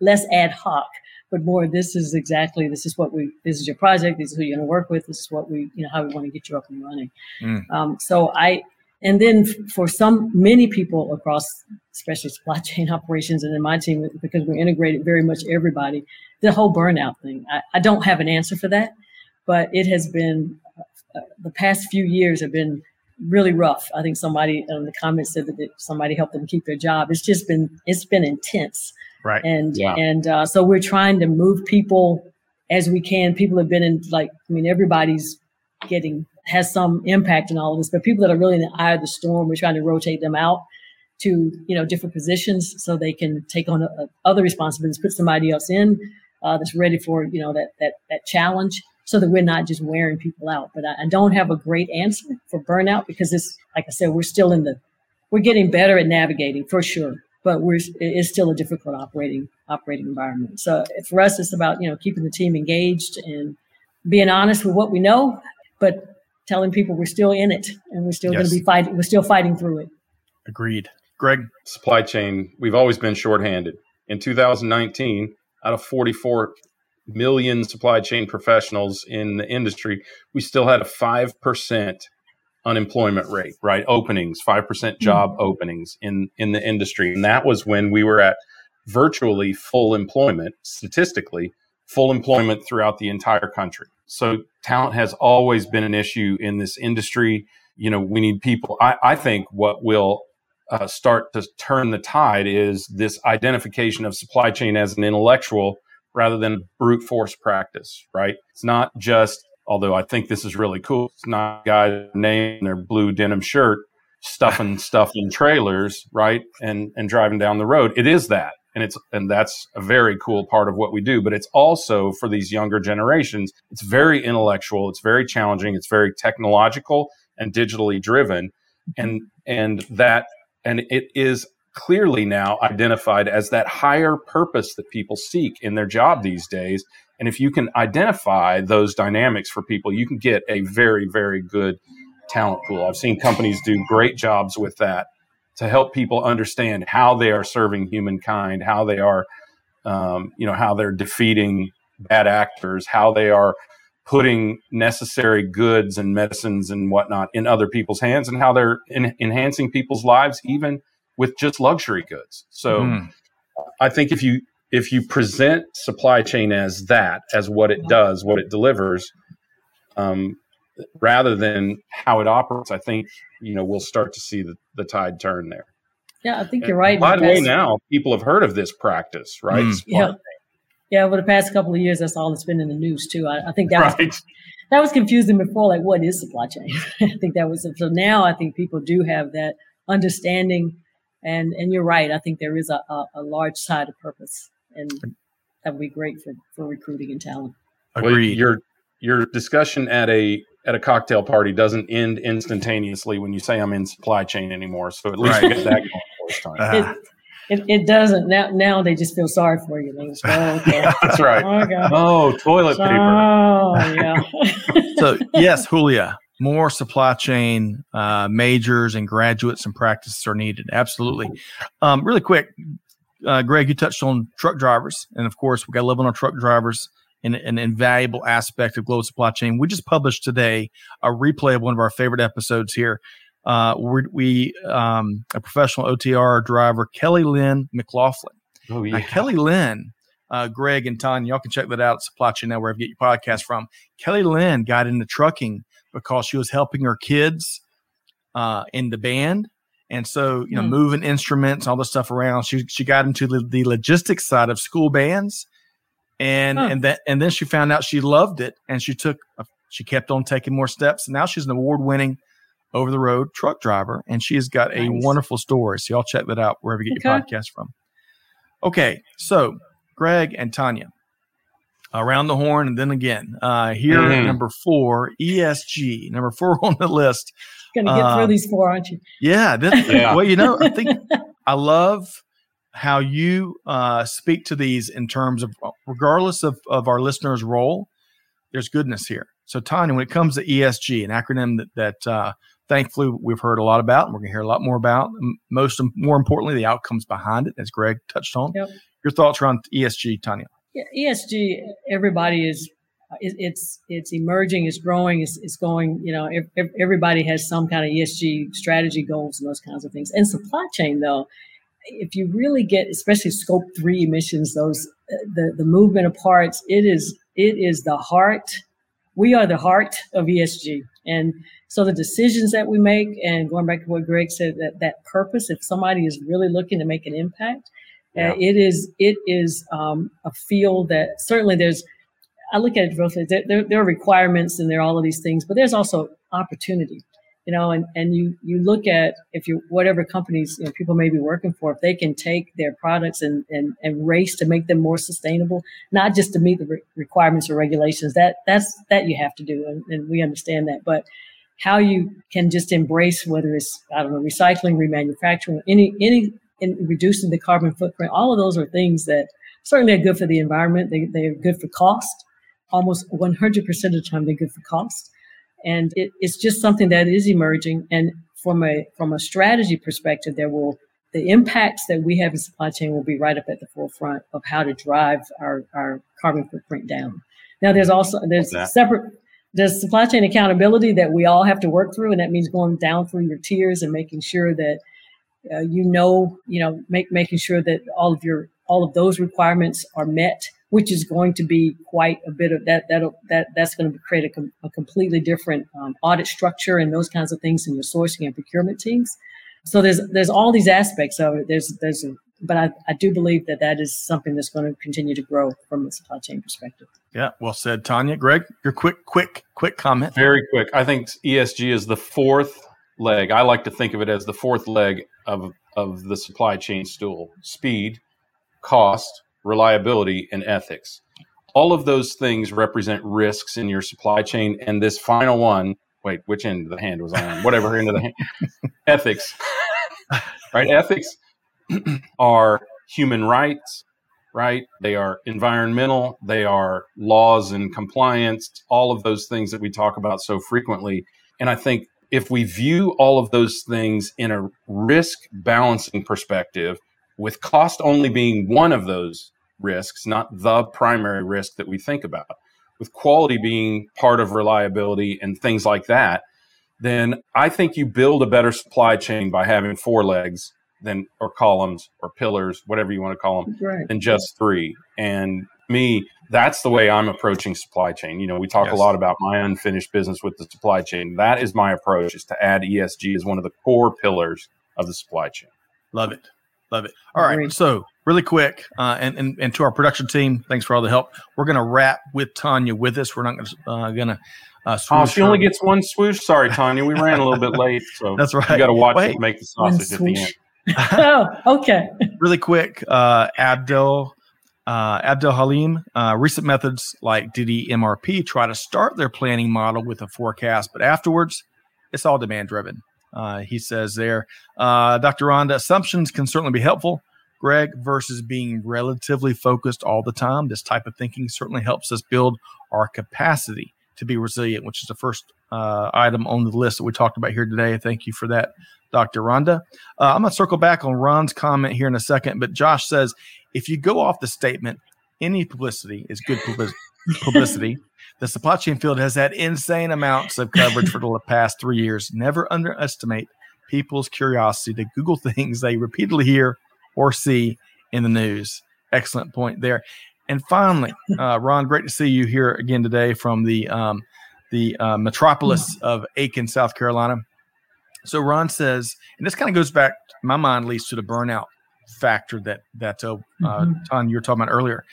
less ad hoc, but more this is exactly this is what we this is your project this is who you're going to work with this is what we you know how we want to get you up and running. Mm. um, so i and then for some many people across especially supply chain operations and in my team because we're integrated very much everybody the whole burnout thing. I, I don't have an answer for that but it has been uh, the past few years have been really rough. I think somebody in the comments said that somebody helped them keep their job. It's just been it's been intense Right. And yeah. and uh, so we're trying to move people as we can. People have been in like I mean everybody's getting has some impact in all of this, but people that are really in the eye of the storm, we're trying to rotate them out to you know different positions so they can take on a, a other responsibilities, put somebody else in uh, that's ready for you know that that that challenge, so that we're not just wearing people out. But I, I don't have a great answer for burnout because it's like I said, we're still in the we're getting better at navigating for sure but we're it's still a difficult operating operating environment. So for us, it's about you know keeping the team engaged and being honest with what we know, but telling people we're still in it and we're still yes. going to be fighting. We're still fighting through it. Agreed, Greg. Supply chain. We've always been shorthanded. In 2019, out of 44 million supply chain professionals in the industry, we still had a five percent unemployment rate, right? Openings, 5% job mm-hmm. openings in, in the industry. And that was when we were at virtually full employment, statistically, full employment throughout the entire country. So talent has always been an issue in this industry. You know, we need people. I, I think what will uh, start to turn the tide is this identification of supply chain as an intellectual rather than brute force practice, right? It's not just although I think this is really cool. It's not a guy name their blue denim shirt stuffing stuff in trailers, right? And and driving down the road. It is that. And it's and that's a very cool part of what we do. But it's also for these younger generations, it's very intellectual, it's very challenging, it's very technological and digitally driven. And and that and it is clearly now identified as that higher purpose that people seek in their job these days and if you can identify those dynamics for people, you can get a very, very good talent pool. I've seen companies do great jobs with that to help people understand how they are serving humankind, how they are, um, you know, how they're defeating bad actors, how they are putting necessary goods and medicines and whatnot in other people's hands, and how they're in, enhancing people's lives even with just luxury goods. So, mm. I think if you if you present supply chain as that, as what it does, what it delivers, um, rather than how it operates, I think you know we'll start to see the, the tide turn there. Yeah, I think you're right. By the way, now people have heard of this practice, right? Mm. Yeah, yeah. Over the past couple of years, that's all that's been in the news too. I, I think that right. was that was confusing before. Like, what is supply chain? I think that was so. Now I think people do have that understanding, and and you're right. I think there is a, a, a large side of purpose and that would be great for, for recruiting and talent. Agreed. Well, your your discussion at a at a cocktail party doesn't end instantaneously when you say I'm in supply chain anymore. So at least right. get that going uh-huh. It, it, it, doesn't now. Now they just feel sorry for you. They just, oh, okay. That's right. Oh, oh toilet paper. Oh, yeah. so yes, Julia, more supply chain uh, majors and graduates and practices are needed. Absolutely. Um, really quick, uh, Greg, you touched on truck drivers, and of course, we got to love on our truck drivers and an invaluable aspect of global supply chain. We just published today a replay of one of our favorite episodes here. Uh, we um, a professional OTR driver, Kelly Lynn McLaughlin. Oh yeah, now, Kelly Lynn. Uh, Greg and Tanya, y'all can check that out at Supply Chain Now, wherever you get your podcast from. Kelly Lynn got into trucking because she was helping her kids uh, in the band and so, you know, mm. moving instruments, all the stuff around. She she got into the, the logistics side of school bands, and huh. and that and then she found out she loved it, and she took a She kept on taking more steps. And now she's an award winning over the road truck driver. And she has got nice. a wonderful story. So y'all check that out wherever you get okay. your podcast from. Okay. So, Greg and Tanya, around the horn and then again. Uh, here, mm-hmm. number four, ESG, number four on the list. Going to get uh, through these four, aren't you? Yeah, this, yeah. Well, you know, I think I love how you uh, speak to these in terms of, regardless of, of our listeners' role, there's goodness here. So, Tanya, when it comes to ESG, an acronym that, that uh, thankfully we've heard a lot about and we're going to hear a lot more about, most more importantly, the outcomes behind it, as Greg touched on. Yep. Your thoughts around ESG, Tanya? Yeah, ESG, everybody is it's it's emerging, it's growing, it's, it's going. You know, everybody has some kind of ESG strategy goals and those kinds of things. And supply chain, though, if you really get, especially scope three emissions, those the the movement of parts, it is it is the heart. We are the heart of ESG, and so the decisions that we make, and going back to what Greg said, that that purpose, if somebody is really looking to make an impact, yeah. Uh, it is it is um, a field that certainly there's. I look at it both. There, there, are requirements and there are all of these things, but there's also opportunity. You know, and, and you you look at if you whatever companies you know, people may be working for, if they can take their products and, and, and race to make them more sustainable, not just to meet the re- requirements or regulations, that that's that you have to do, and, and we understand that. But how you can just embrace whether it's I don't know recycling, remanufacturing, any any in reducing the carbon footprint. All of those are things that certainly are good for the environment. They, they're good for cost. Almost 100% of the time, they're good for cost. And it, it's just something that is emerging. And from a from a strategy perspective, there will the impacts that we have in supply chain will be right up at the forefront of how to drive our, our carbon footprint down. Now, there's also there's separate there's supply chain accountability that we all have to work through, and that means going down through your tiers and making sure that uh, you know, you know, make, making sure that all of your all of those requirements are met, which is going to be quite a bit of that. That'll that that's going to create a, com- a completely different um, audit structure and those kinds of things in your sourcing and procurement teams. So there's there's all these aspects of it. There's there's a, but I, I do believe that that is something that's going to continue to grow from a supply chain perspective. Yeah, well said, Tanya. Greg, your quick, quick, quick comment. Very quick. I think ESG is the fourth leg. I like to think of it as the fourth leg of, of the supply chain stool speed, cost, reliability, and ethics. All of those things represent risks in your supply chain. And this final one, wait, which end of the hand was I on? Whatever end of the hand. ethics, right? Ethics are human rights, right? They are environmental, they are laws and compliance, all of those things that we talk about so frequently. And I think if we view all of those things in a risk balancing perspective, with cost only being one of those risks, not the primary risk that we think about, with quality being part of reliability and things like that, then I think you build a better supply chain by having four legs than or columns or pillars, whatever you want to call them, right. than just three. And me, that's the way I'm approaching supply chain. You know, we talk yes. a lot about my unfinished business with the supply chain. That is my approach is to add ESG as one of the core pillars of the supply chain. Love it. Love it. All right. So really quick, uh, and, and and to our production team, thanks for all the help. We're going to wrap with Tanya with us. We're not going to uh, gonna. Uh, oh, she her. only gets one swoosh. Sorry, Tanya. We ran a little bit late, so that's right. You got to watch Wait. it make the sausage at the end. oh, okay. really quick, uh, Abdel uh, Abdel Halim, uh, recent methods like DD MRP try to start their planning model with a forecast, but afterwards, it's all demand driven. Uh, he says there, uh, Dr. Rhonda, assumptions can certainly be helpful. Greg, versus being relatively focused all the time, this type of thinking certainly helps us build our capacity to be resilient, which is the first uh, item on the list that we talked about here today. Thank you for that, Dr. Rhonda. Uh, I'm going to circle back on Ron's comment here in a second, but Josh says if you go off the statement, any publicity is good publicity. The supply chain field has had insane amounts of coverage for the past three years. Never underestimate people's curiosity to Google things they repeatedly hear or see in the news. Excellent point there. And finally, uh, Ron, great to see you here again today from the um, the uh, metropolis of Aiken, South Carolina. So Ron says, and this kind of goes back, my mind leads to the burnout factor that that uh, uh, mm-hmm. Ton you were talking about earlier.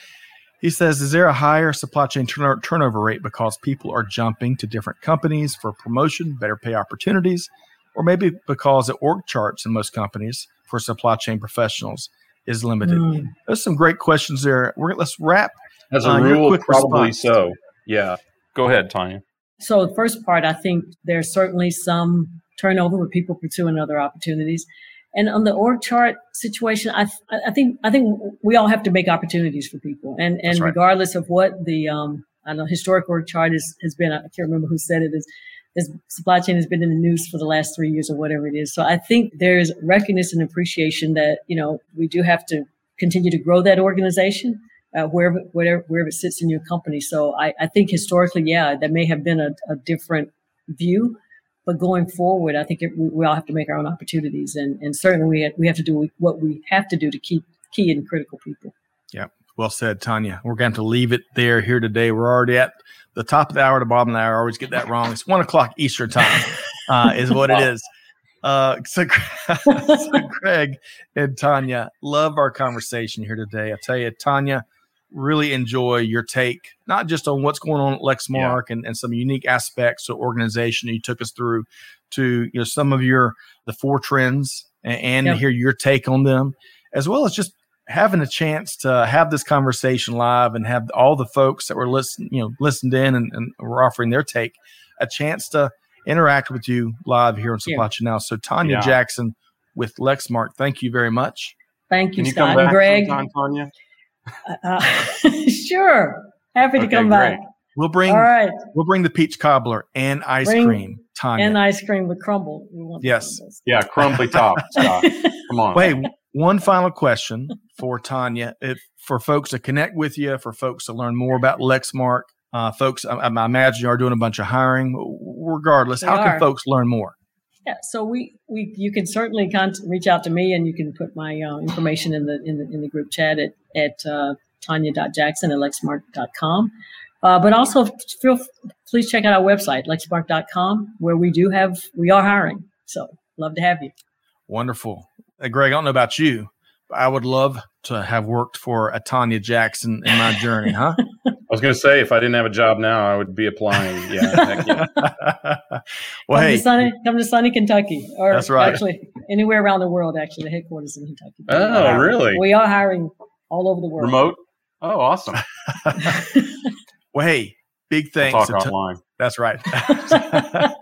He says, Is there a higher supply chain turn- turnover rate because people are jumping to different companies for promotion, better pay opportunities, or maybe because the org charts in most companies for supply chain professionals is limited? Mm. There's some great questions there. We're, let's wrap. As a uh, rule, probably response. so. Yeah. Go ahead, Tanya. So, the first part, I think there's certainly some turnover with people pursuing other opportunities. And on the org chart situation, I, I think I think we all have to make opportunities for people, and and right. regardless of what the um, I don't know historic org chart is, has been, I can't remember who said it is. This supply chain has been in the news for the last three years or whatever it is. So I think there's recognition and appreciation that you know we do have to continue to grow that organization uh, wherever wherever wherever it sits in your company. So I, I think historically, yeah, that may have been a, a different view but going forward, I think it, we, we, all have to make our own opportunities, and, and certainly we have, we have to do what we have to do to keep key and critical people. Yeah, well said, Tanya. We're going to leave it there here today. We're already at the top of the hour, the bottom of the hour. I always get that wrong. It's one o'clock Eastern time, uh, is what it is. Uh, so, so, Greg and Tanya, love our conversation here today. I tell you, Tanya, really enjoy your take, not just on what's going on at Lexmark yeah. and, and some unique aspects of organization you took us through to you know some of your the four trends and, and hear your take on them, as well as just having a chance to have this conversation live and have all the folks that were listening, you know, listened in and, and were offering their take, a chance to interact with you live here on Supply Chain Now. So Tanya yeah. Jackson with Lexmark, thank you very much. Thank you, Can Scott and Greg. Tanya? Uh, sure. Happy to okay, come great. back. We'll bring All right. We'll bring the peach cobbler and ice bring, cream. Tanya. And ice cream with crumble. yes. Yeah, crumbly top. Come on. Wait, one final question for Tanya. If for folks to connect with you, for folks to learn more about Lexmark, uh, folks, I, I, imagine you are doing a bunch of hiring. Regardless, how are. can folks learn more? Yeah, so we, we you can certainly con- reach out to me, and you can put my uh, information in the in the in the group chat at at uh, tanya.jackson at lexmark.com. Uh, but also feel please check out our website lexmark.com where we do have we are hiring. So love to have you. Wonderful, uh, Greg. I don't know about you, but I would love to have worked for a Tanya Jackson in my journey, huh? I was going to say, if I didn't have a job now, I would be applying. Yeah. yeah. well, come, hey, to sunny, come to sunny Kentucky, or that's right. actually anywhere around the world. Actually, the headquarters in Kentucky. Oh, really? We are hiring all over the world. Remote. Oh, awesome. well, hey, big thanks. We'll talk online. That's right.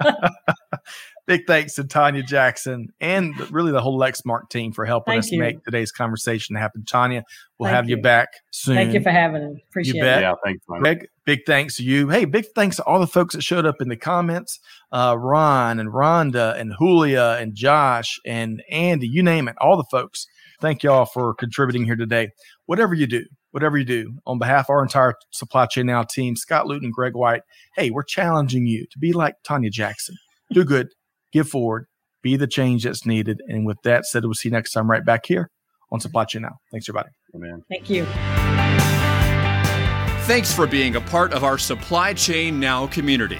big thanks to Tanya Jackson and really the whole Lexmark team for helping Thank us you. make today's conversation happen. Tanya, we'll Thank have you. you. back soon. Thank you for having me. Appreciate you bet. it. Yeah, thanks, man. Greg, big thanks to you. Hey, big thanks to all the folks that showed up in the comments. Uh, Ron and Rhonda and Julia and Josh and Andy, you name it, all the folks. Thank y'all for contributing here today. Whatever you do, whatever you do, on behalf of our entire Supply Chain Now team, Scott Luton Greg White, hey, we're challenging you to be like Tanya Jackson. Do good, give forward, be the change that's needed. And with that said, we'll see you next time right back here on Supply Chain Now. Thanks, everybody. Amen. Thank you. Thanks for being a part of our Supply Chain Now community.